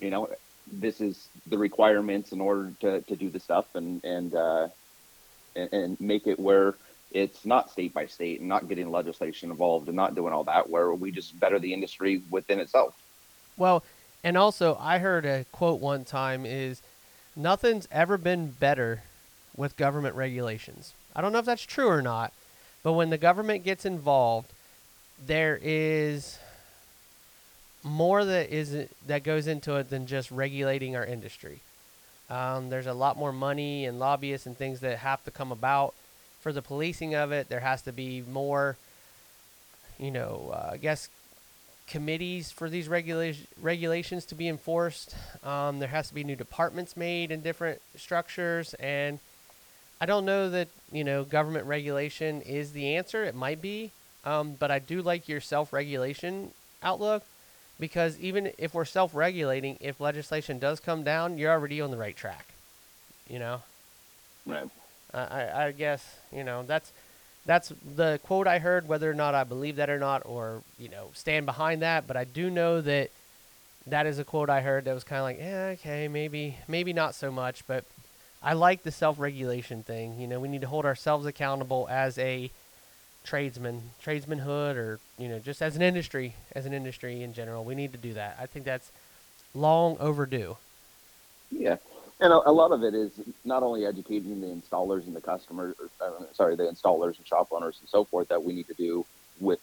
you know this is the requirements in order to, to do the stuff and and, uh, and and make it where it's not state by state and not getting legislation involved and not doing all that where we just better the industry within itself. Well, and also I heard a quote one time is nothing's ever been better with government regulations. I don't know if that's true or not, but when the government gets involved, there is more that is that goes into it than just regulating our industry. Um, there's a lot more money and lobbyists and things that have to come about for the policing of it. There has to be more, you know, uh, I guess committees for these regula- regulations to be enforced. Um, there has to be new departments made in different structures, and I don't know that you know government regulation is the answer. It might be, um, but I do like your self-regulation outlook because even if we're self-regulating, if legislation does come down, you're already on the right track. You know. Right. Uh, I, I guess you know that's that's the quote I heard. Whether or not I believe that or not, or you know stand behind that, but I do know that that is a quote I heard that was kind of like, yeah, okay, maybe maybe not so much, but I like the self-regulation thing. You know, we need to hold ourselves accountable as a tradesman, tradesmanhood, or you know, just as an industry, as an industry in general. We need to do that. I think that's long overdue. Yeah, and a, a lot of it is not only educating the installers and the customers, uh, sorry, the installers and shop owners and so forth that we need to do with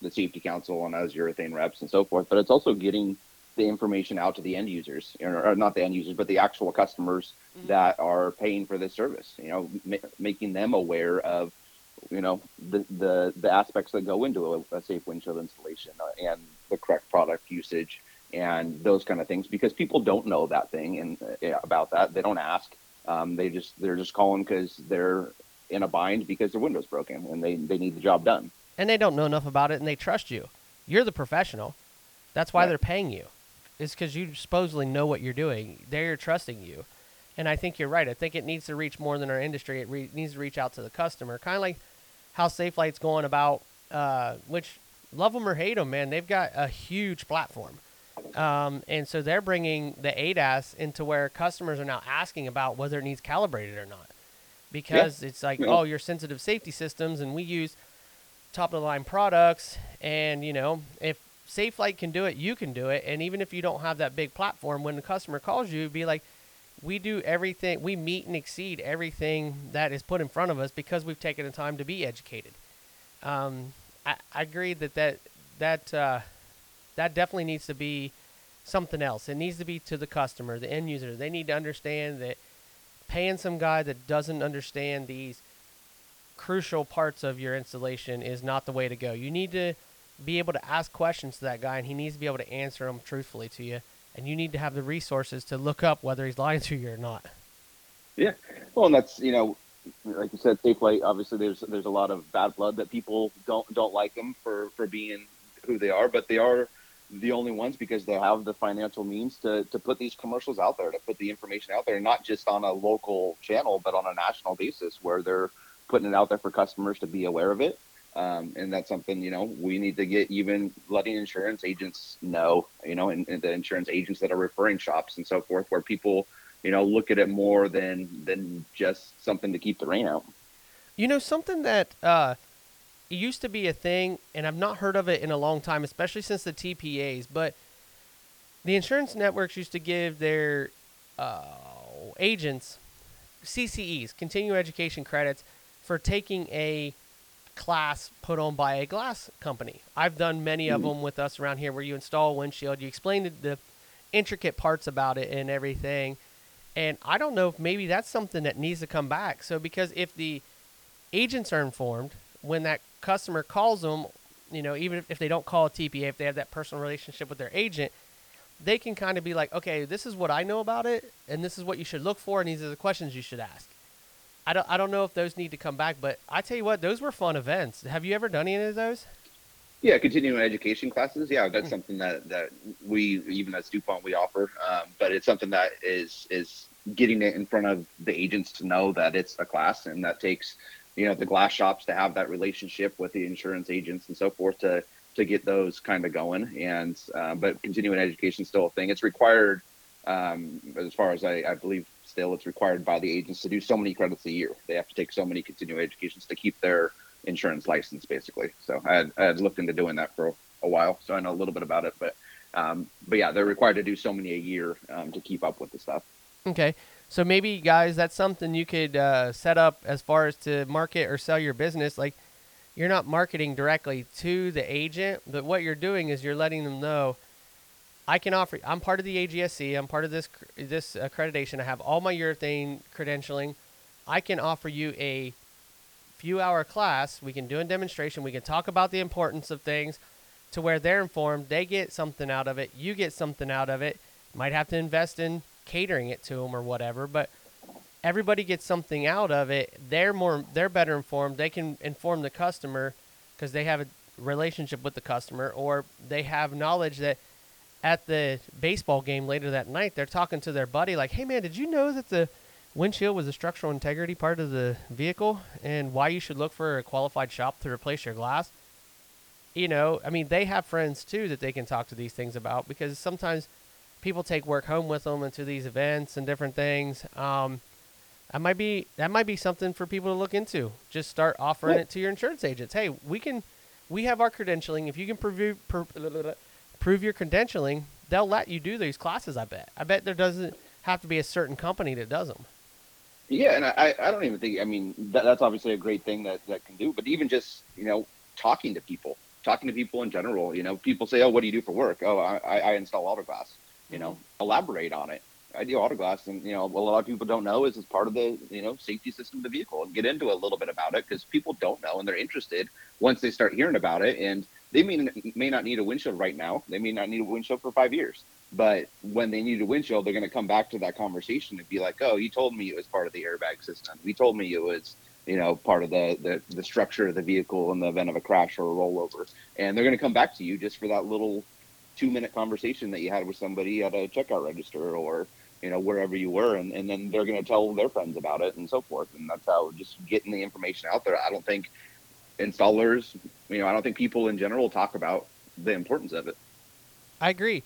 the safety council and as urethane reps and so forth, but it's also getting the information out to the end users, or, or not the end users, but the actual customers mm-hmm. that are paying for this service. You know, ma- making them aware of, you know, the the, the aspects that go into a, a safe windshield installation uh, and the correct product usage and those kind of things because people don't know that thing and uh, about that. They don't ask. Um, they just they're just calling because they're in a bind because their window's broken and they, they need the job done. And they don't know enough about it and they trust you. You're the professional. That's why right. they're paying you. It's because you supposedly know what you're doing. They're trusting you. And i think you're right. I think it needs to reach more than our industry. It re- needs to reach out to the customer. Kind of like how Safelite's going about uh, which love them or hate them man they've got a huge platform um, and so they're bringing the ADAS into where customers are now asking about whether it needs calibrated or not. Because yeah. it's like, yeah. oh, you're sensitive safety systems, and we use top of the line products. And, you know, if Safelite can do it, you can do it. And even if you don't have that big platform, when the customer calls you, be like, we do everything, we meet and exceed everything that is put in front of us because we've taken the time to be educated. Um, I, I agree that that, that, uh, that definitely needs to be something else. It needs to be to the customer, the end user. They need to understand that paying some guy that doesn't understand these crucial parts of your installation is not the way to go. You need to be able to ask questions to that guy, and he needs to be able to answer them truthfully to you. And you need to have the resources to look up whether he's lying to you or not. Yeah, well, and that's you know, like you said, Safelite. Obviously, there's there's a lot of bad blood that people don't don't like them for for being who they are, but they are the only ones because they have the financial means to, to put these commercials out there, to put the information out there, not just on a local channel, but on a national basis where they're putting it out there for customers to be aware of it. Um, and that's something, you know, we need to get even letting insurance agents know, you know, and, and the insurance agents that are referring shops and so forth, where people, you know, look at it more than, than just something to keep the rain out. You know, something that, uh, it used to be a thing, and I've not heard of it in a long time, especially since the TPAs. But the insurance networks used to give their uh, agents CCEs, continuing education credits, for taking a class put on by a glass company. I've done many of mm-hmm. them with us around here where you install a windshield, you explain the, the intricate parts about it and everything. And I don't know if maybe that's something that needs to come back. So, because if the agents are informed, when that customer calls them, you know, even if they don't call a TPA, if they have that personal relationship with their agent, they can kind of be like, okay, this is what I know about it, and this is what you should look for, and these are the questions you should ask. I don't, I don't know if those need to come back, but I tell you what, those were fun events. Have you ever done any of those? Yeah, continuing education classes. Yeah, that's mm something that, that we even as DuPont we offer, um, but it's something that is is getting it in front of the agents to know that it's a class, and that takes you know the glass shops to have that relationship with the insurance agents and so forth to to get those kind of going and uh, but continuing education is still a thing it's required um, as far as I, I, believe still it's required by the agents to do so many credits a year. They have to take so many continuing educations to keep their insurance license basically. So I had, I had looked into doing that for a while so i know a little bit about it but um, but yeah they're required to do so many a year um, to keep up with the stuff. Okay. So maybe, guys, that's something you could uh, set up as far as to market or sell your business. Like, you're not marketing directly to the agent, but what you're doing is you're letting them know, I can offer. I'm part of the AGSC. I'm part of this this accreditation. I have all my urethane credentialing. I can offer you a few hour class. We can do a demonstration. We can talk about the importance of things to where they're informed. They get something out of it. You get something out of it. Might have to invest in catering it to them or whatever, but everybody gets something out of it. They're more they're better informed. They can inform the customer because they have a relationship with the customer or they have knowledge that at the baseball game later that night they're talking to their buddy like, "Hey man, did you know that the windshield was a structural integrity part of the vehicle and why you should look for a qualified shop to replace your glass. You know, I mean, they have friends too that they can talk to these things about because sometimes people take work home with them into these events and different things. Um, that might be that might be something for people to look into. Just start offering Yeah. it to your insurance agents. Hey, we can, we have our credentialing. If you can prove prove, <laughs> prove your credentialing, they'll let you do these classes. I bet. I bet there doesn't have to be a certain company that does them. Yeah, and I, I don't even think. I mean, that, that's obviously a great thing that that can do. But even just you know talking to people, talking to people in general. You know, people say, "Oh, what do you do for work?" Oh, I, I install autoglass. You know, mm-hmm. elaborate on it. I do autoglass, and you know, a lot of people don't know is it's part of the you know safety system of the vehicle. And get into a little bit about it because people don't know and they're interested once they start hearing about it. And they may may not need a windshield right now. They may not need a windshield for five years. But when they need a windshield, they're going to come back to that conversation and be like, "Oh, you told me it was part of the airbag system. You told me it was, you know, part of the the, the structure of the vehicle in the event of a crash or a rollover." And they're going to come back to you just for that little two minute conversation that you had with somebody at a checkout register or you know wherever you were, and, and then they're going to tell their friends about it and so forth. And that's how just getting the information out there. I don't think installers, you know, I don't think people in general talk about the importance of it. I agree.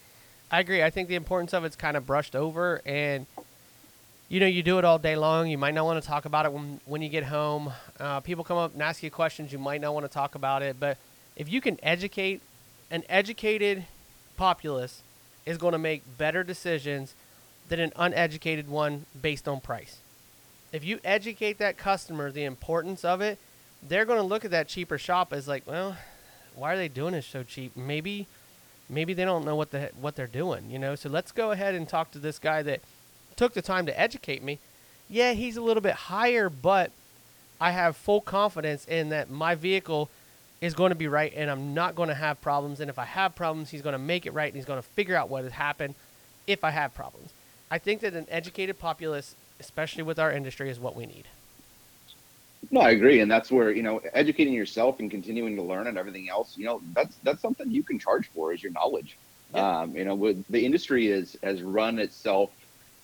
I agree. I think the importance of it's kind of brushed over, and you know, you do it all day long. You might not want to talk about it when when you get home. Uh, people come up and ask you questions. You might not want to talk about it, but if you can educate, an educated populace is going to make better decisions than an uneducated one based on price. If you educate that customer the importance of it, they're going to look at that cheaper shop as like, well, why are they doing it so cheap? Maybe maybe they don't know what the what they're doing, you know. So let's go ahead and talk to this guy that took the time to educate me. Yeah, he's a little bit higher, but I have full confidence in that my vehicle is going to be right and I'm not going to have problems and if I have problems, he's going to make it right and he's going to figure out what has happened if I have problems. I think that an educated populace, especially with our industry, is what we need. No, I agree, and that's where you know educating yourself and continuing to learn and everything else. You know, that's that's something you can charge for is your knowledge. Yeah. Um, you know, with the industry is has run itself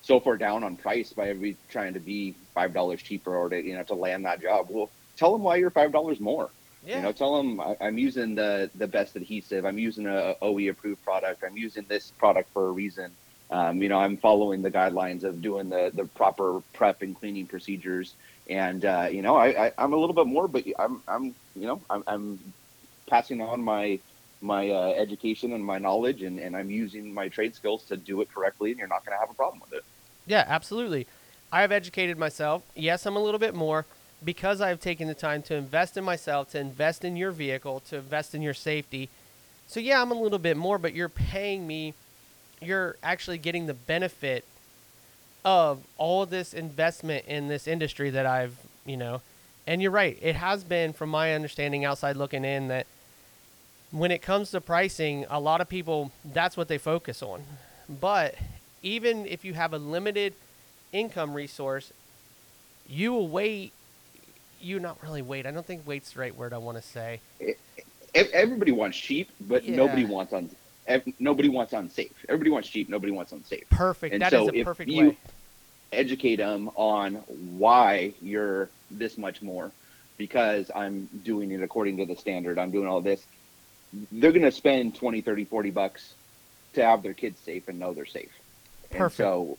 so far down on price by everybody trying to be five dollars cheaper or to you know to land that job. Well, tell them why you're five dollars more. Yeah. You know, tell them I, I'm using the the best adhesive. I'm using a OE approved product. I'm using this product for a reason. Um, you know, I'm following the guidelines of doing the the proper prep and cleaning procedures. And uh, you know, I, I I'm a little bit more, but I'm I'm you know I'm, I'm passing on my my uh, education and my knowledge, and, and I'm using my trade skills to do it correctly, and you're not going to have a problem with it. Yeah, absolutely. I have educated myself. Yes, I'm a little bit more because I've taken the time to invest in myself, to invest in your vehicle, to invest in your safety. So, yeah, I'm a little bit more, but you're paying me, you're actually getting the benefit of all of this investment in this industry that I've, you know, and you're right. It has been, from my understanding, outside looking in, that when it comes to pricing, a lot of people, that's what they focus on. But even if you have a limited income resource, you will wait. You not really wait. I don't think wait's the right word I want to say. Everybody wants cheap, but Yeah. nobody wants on. Nobody wants unsafe. Everybody wants cheap. Nobody wants unsafe. Perfect. And That is so a perfect you way. Educate them on why you're this much more, because I'm doing it according to the standard. I'm doing all this. They're going to spend 20, 30, 40 bucks to have their kids safe and know they're safe. And Perfect. so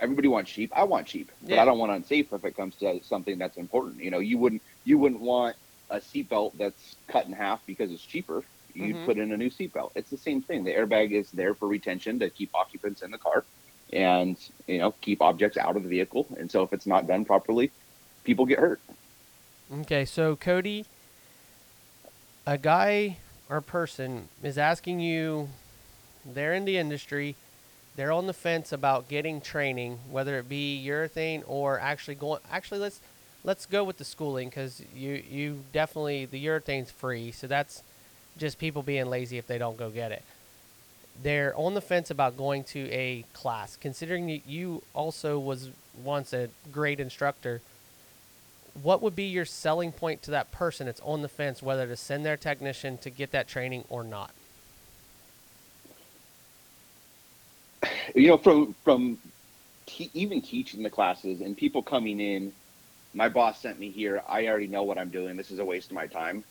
everybody wants cheap. I want cheap, but Yeah. I don't want unsafe if it comes to something that's important. You know, you wouldn't you wouldn't want a seatbelt that's cut in half because it's cheaper. You'd Mhm. put in a new seatbelt. It's the same thing. The airbag is there for retention to keep occupants in the car and you know keep objects out of the vehicle. And so if it's not done properly, people get hurt. Okay, so Kody, a guy or person is asking you, they're in the industry, they're on the fence about getting training, whether it be urethane or actually going. Actually, let's let's go with the schooling because you you definitely the urethane's free, so that's just people being lazy if they don't go get it. They're on the fence about going to a class, considering that you also was once a great instructor what would be your selling point to that person that's on the fence whether to send their technician to get that training or not You know, from from te- even teaching the classes and people coming in, my boss sent me here. I already know what I'm doing. This is a waste of my time.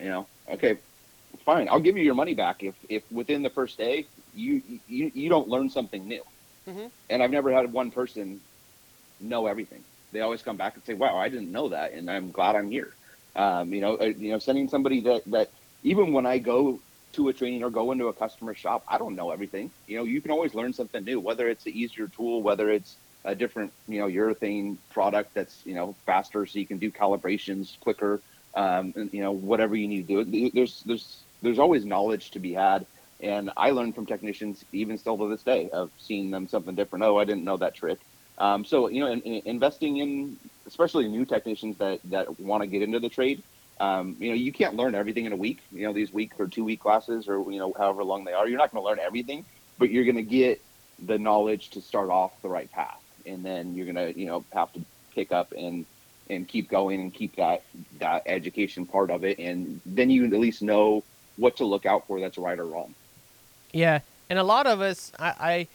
You know, okay, fine. I'll give you your money back if if within the first day you you, you don't learn something new. Mhm. And I've never had one person know everything. They always come back and say, "Wow, I didn't know that," and I'm glad I'm here. Um, you know, uh, you know, sending somebody that that even when I go to a training or go into a customer shop, I don't know everything. You know, you can always learn something new, whether it's an easier tool, whether it's a different, you know, urethane product that's, you know, faster so you can do calibrations quicker, um, and, you know, whatever you need to do. There's, there's, there's always knowledge to be had. And I learn from technicians, even still to this day, of seeing them something different. Oh, I didn't know that trick. Um, so, you know, in, in investing in, especially new technicians that, that want to get into the trade, um, you know, you can't learn everything in a week. You know, these week or two week classes, or you know, however long they are. You're not going to learn everything, but you're going to get the knowledge to start off the right path, and then you're going to, you know, have to pick up and and keep going and keep that that education part of it, and then you at least know what to look out for that's right or wrong. Yeah, and a lot of us, I, I,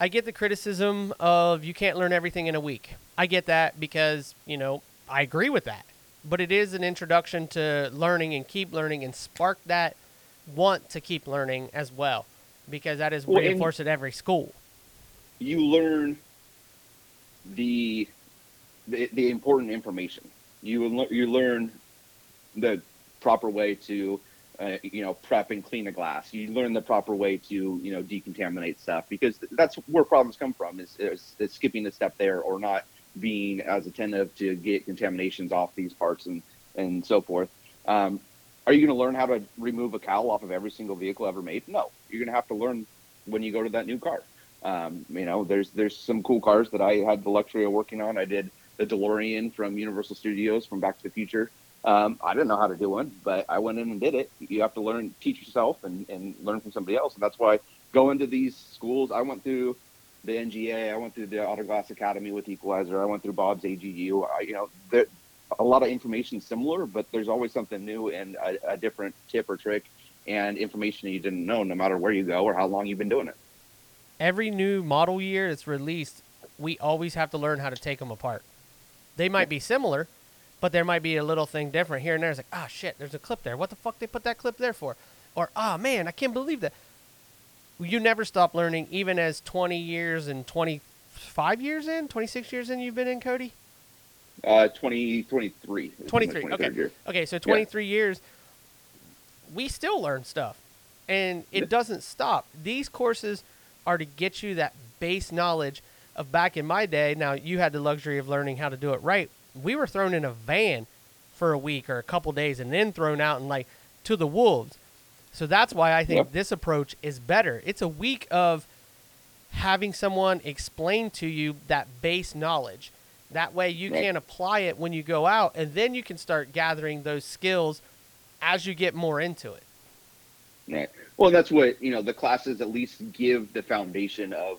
I get the criticism of you can't learn everything in a week. I get that because you know I agree with that, but it is an introduction to learning and keep learning and spark that want to keep learning as well, because that is Well, reinforced at every school. you learn the the, the important information. You you learn the proper way to uh, you know prep and clean a glass. You learn the proper way to you know decontaminate stuff because that's where problems come from is, is, is skipping a step there or not being as attentive to get contaminations off these parts and and so forth. Um, are you going to learn how to remove a cowl off of every single vehicle ever made? No, you're going to have to learn when you go to that new car. Um, you know, there's there's some cool cars that I had the luxury of working on. I did the DeLorean from Universal Studios from Back to the Future. Um, I didn't know how to do one, but I went in and did it. You have to learn, teach yourself, and, and learn from somebody else. And that's why going to these schools, I went through the NGA, I went through the Auto Glass Academy with Equalizer, I went through Bob's AGU. I, you know, there, a lot of information similar, but there's always something new and a, a different tip or trick and information you didn't know, no matter where you go or how long you've been doing it. Every new model year that's released, we always have to learn how to take them apart. They might be similar, but there might be a little thing different here and there. It's like, ah, shit, there's a clip there. What the fuck they put that clip there for? Or, ah, man, I can't believe that. You never stop learning, even as 20 years and 25 years in, 26 years in, you've been in, Kody? Uh, 2023. 23. Okay. Year. Okay, so 23 years, we still learn stuff, and it Yeah. doesn't stop. These courses are to get you that base knowledge of back in my day. Now you had the luxury of learning how to do it right. We were thrown in a van for a week or a couple days, and then thrown out and like to the wolves. So that's why I think Yeah. this approach is better. It's a week of having someone explain to you that base knowledge. That way you Right. can apply it when you go out, and then you can start gathering those skills as you get more into it. Right. Well, that's what you know. The classes at least give the foundation of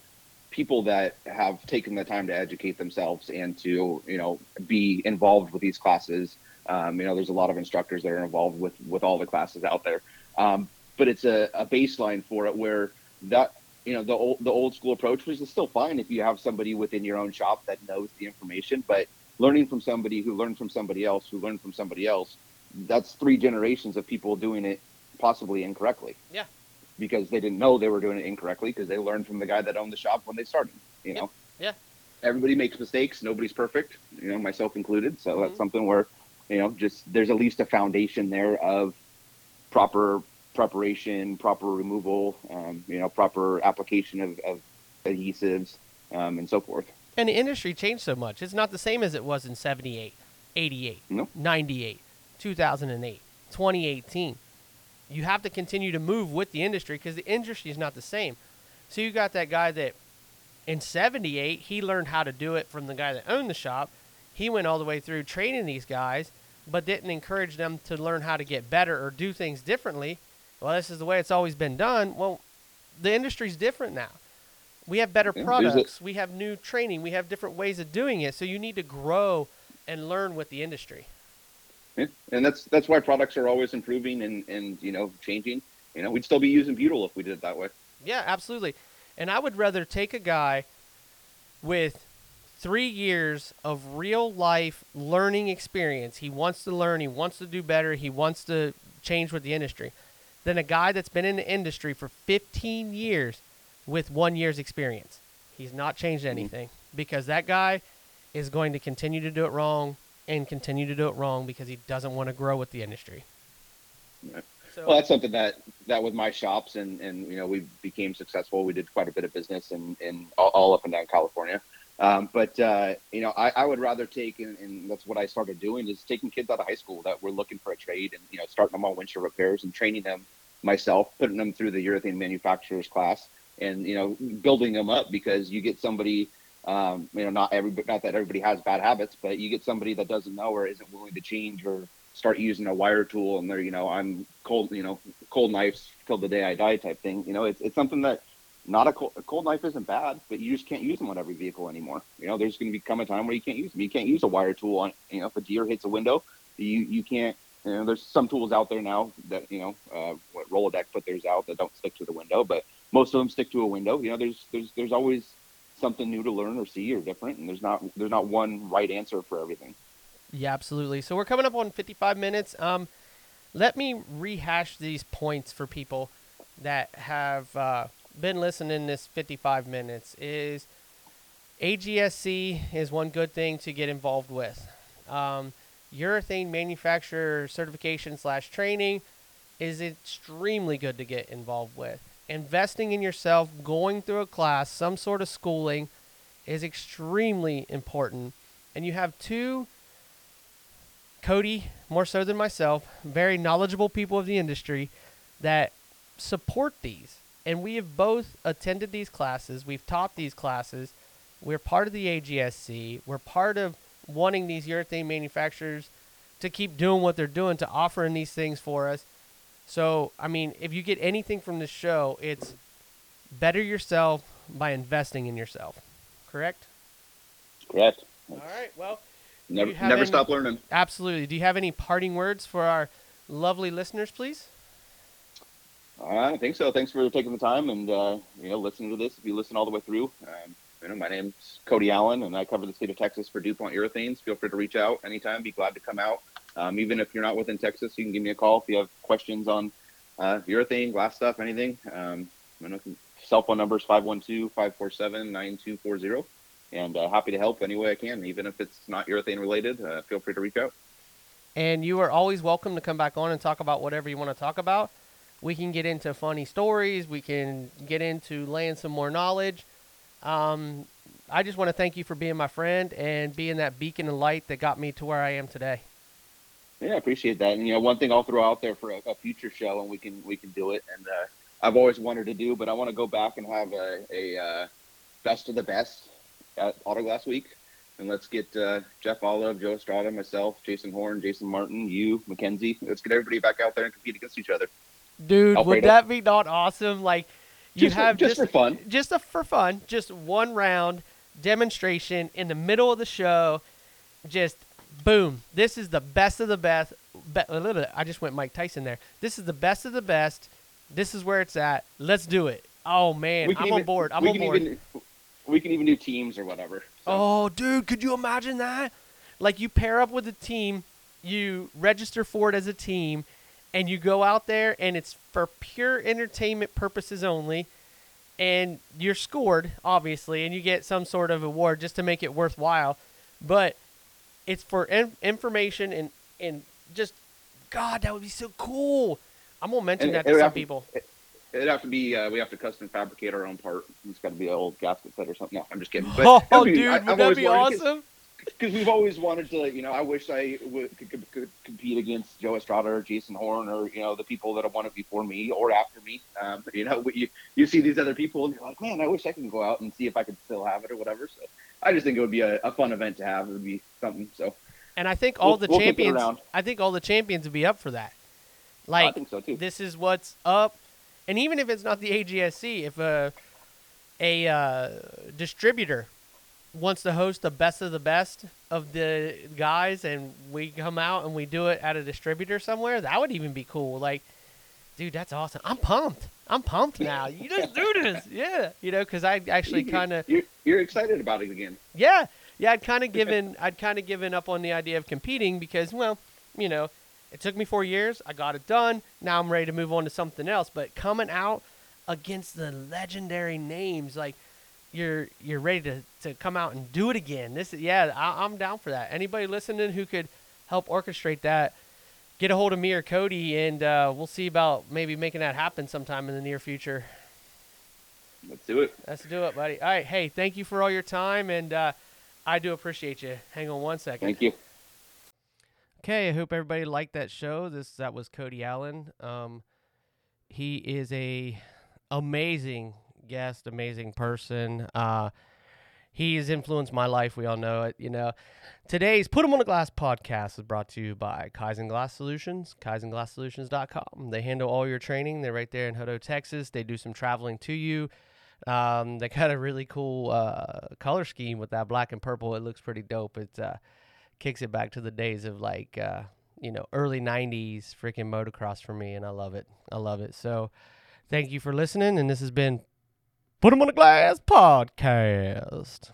people that have taken the time to educate themselves and to you know be involved with these classes. Um, you know, there's a lot of instructors that are involved with with all the classes out there, um, but it's a, a baseline for it where that you know the old the old school approach which is still fine if you have somebody within your own shop that knows the information, but learning from somebody who learned from somebody else who learned from somebody else, that's three generations of people doing it possibly incorrectly. Yeah. Because they didn't know they were doing it incorrectly because they learned from the guy that owned the shop when they started. You know. Yeah. Everybody makes mistakes. Nobody's perfect. You know, myself included. So Mhm. that's something where, you know, just there's at least a foundation there of proper preparation, proper removal, um, you know, proper application of, of adhesives, um, and so forth. And the industry changed so much. It's not the same as it was in 78, 88, No. 98, 2008, 2018. You have to continue to move with the industry because the industry is not the same. So you got that guy that in 78, he learned how to do it from the guy that owned the shop. He went all the way through training these guys, but didn't encourage them to learn how to get better or do things differently. Well, this is the way it's always been done. Well, the industry's different now. We have better Yeah, there's a- products. We have new training. We have different ways of doing it. So you need to grow and learn with the industry. Yeah. And that's that's why products are always improving and, and you know changing. You know, we'd still be using butyl if we did it that way. Yeah, absolutely. And I would rather take a guy with three years of real life learning experience. He wants to learn, he wants to do better, he wants to change with the industry, than a guy that's been in the industry for 15 years with one year's experience. He's not changed Mm-hmm. anything because that guy is going to continue to do it wrong and continue to do it wrong because he doesn't want to grow with the industry. Right. So, Well, that's something that that with my shops and and you know we became successful. We did quite a bit of business in in all, all up and down California. Um, but uh, you know, I, I would rather take and, and that's what I started doing is taking kids out of high school that were looking for a trade and you know starting them on windshield repairs and training them myself, putting them through the urethane manufacturers class and you know building them up because you get somebody. Um, you know, not every, not that everybody has bad habits, but you get somebody that doesn't know or isn't willing to change or start using a wire tool and they're you know i'm cold you know cold knives till the day i die type thing. You know it's, it's something that not a cold, a cold knife isn't bad but you just can't use them on every vehicle anymore. You know there's going to become a time where you can't use them. You can't use a wire tool on you know if a deer hits a window you you can't you know there's some tools out there now that you know uh, what rolodex put theirs out that don't stick to the window but most of them stick to a window. You know there's there's there's always something new to learn or see or different and there's not there's not one right answer for everything Yeah, absolutely. So we're coming up on 55 minutes. Um, let me rehash these points for people that have uh, been listening this 55 minutes. Is AGSC is one good thing to get involved with. Um, urethane manufacturer certification slash training is extremely good to get involved with. Investing in yourself, going through a class, some sort of schooling, is extremely important. And you have two Kody, more so than myself, very knowledgeable people of the industry that support these. And we have both attended these classes, we've taught these classes, we're part of the AGSC, we're part of wanting these urethane manufacturers to keep doing what they're doing, to offering these things for us. So, I mean, if you get anything from this show, it's better yourself by investing in yourself. Correct? correct All right. Well, never never any- stop learning Absolutely. Do you have any parting words for our lovely listeners, please? I think so. Thanks for taking the time and uh, you know listening to this. If you listen all the way through, um, you know my name's Kody Allan and I cover the state of Texas for DuPont Urethanes. Feel free to reach out anytime. Be glad to come out. Um, even if you're not within Texas, you can give me a call if you have questions on uh, urethane, glass stuff, anything. Um, know, cell phone number is 512-547-9240 and uh, happy to help any way I can, even if it's not urethane related. Uh, feel free to reach out. And you are always welcome to come back on and talk about whatever you want to talk about. We can get into funny stories. We can get into laying some more knowledge. Um, I just want to thank you for being my friend and being that beacon of light that got me to where I am today. Yeah, I appreciate that. And you know, one thing I'll throw out there for a, a future show, and we can we can do it. And uh, I've always wanted to do, but I want to go back and have a, a uh, best of the best at Autoglass Week, and let's get uh, Jeff Olive, Joe Estrada, myself, Jason Horn, Jason Martin, you, Mackenzie. Let's get everybody back out there and compete against each other. Dude, would that be not awesome? Like, you Just have just for fun. just a, for fun, just one round demonstration in the middle of the show. Just boom! This is the best of the best. Be, a little, I just went Mike Tyson there. This is the best of the best. This is where it's at. Let's do it. Oh man, I'm can on even- board. I'm on board. Even, we can even do teams or whatever. So, Oh, dude, could you imagine that? Like you pair up with a team, you register for it as a team, and you go out there and it's for pure entertainment purposes only. And you're scored, obviously, and you get some sort of award just to make it worthwhile. But it's for in- information and and just God, that would be so cool. I'm gonna mention And that it to some to- people. It'd have to be uh, we have to custom fabricate our own part. It's got to be an old gasket set or something. No, I'm just kidding. But <laughs> Oh, be- dude, I- would I've that be awesome? because we've always wanted to, you know, I wish I could, could, could compete against Joe Estrada or Jason Horn or, you know, the people that have won it before me or after me. Um, <laughs> you know, you, you see these other people and you're like, man, I wish I could go out and see if I could still have it or whatever. So I just think it would be a, a fun event to have. It would be something. So And I think all We'll- the we'll champions. I think all the champions would be up for that. I Like think so too. this is what's up, and even if it's not the AGSC, if a a uh, distributor wants to host the best of the best of the guys, and we come out and we do it at a distributor somewhere, that would even be cool. Like dude, that's awesome. I'm pumped. I'm pumped now. You <laughs> just do this, yeah. You know, because I actually kind of you're, you're excited about it again. yeah, yeah. I'd kind of <laughs> given I'd kind of given up on the idea of competing because, well, you know, it took me four years. I got it done. Now I'm ready to move on to something else. But coming out against the legendary names, like you're you're ready to, to come out and do it again. This is yeah, I, I'm down for that. Anybody listening who could help orchestrate that, get a hold of me or Kody, and uh, we'll see about maybe making that happen sometime in the near future. Let's do it. Let's do it, buddy. All right, hey, thank you for all your time, and uh, I do appreciate you. Hang on one second. Thank you. Okay, I hope everybody liked that show. This that was Kody Allan. Um, he is a amazing guest, amazing person. Uh, he has influenced my life. We all know it. You know, today's Put 'em on the Glass podcast is brought to you by Kaizen Glass Solutions, KaizenGlassSolutions.com. They handle all your training. They're right there in Hutto, Texas. They do some traveling to you. Um, they got a really cool uh, color scheme with that black and purple. It looks pretty dope. It uh, kicks it back to the days of like uh, you know early '90s freaking motocross for me, and I love it. I love it. So, thank you for listening, and this has been Put 'em on the Glass podcast.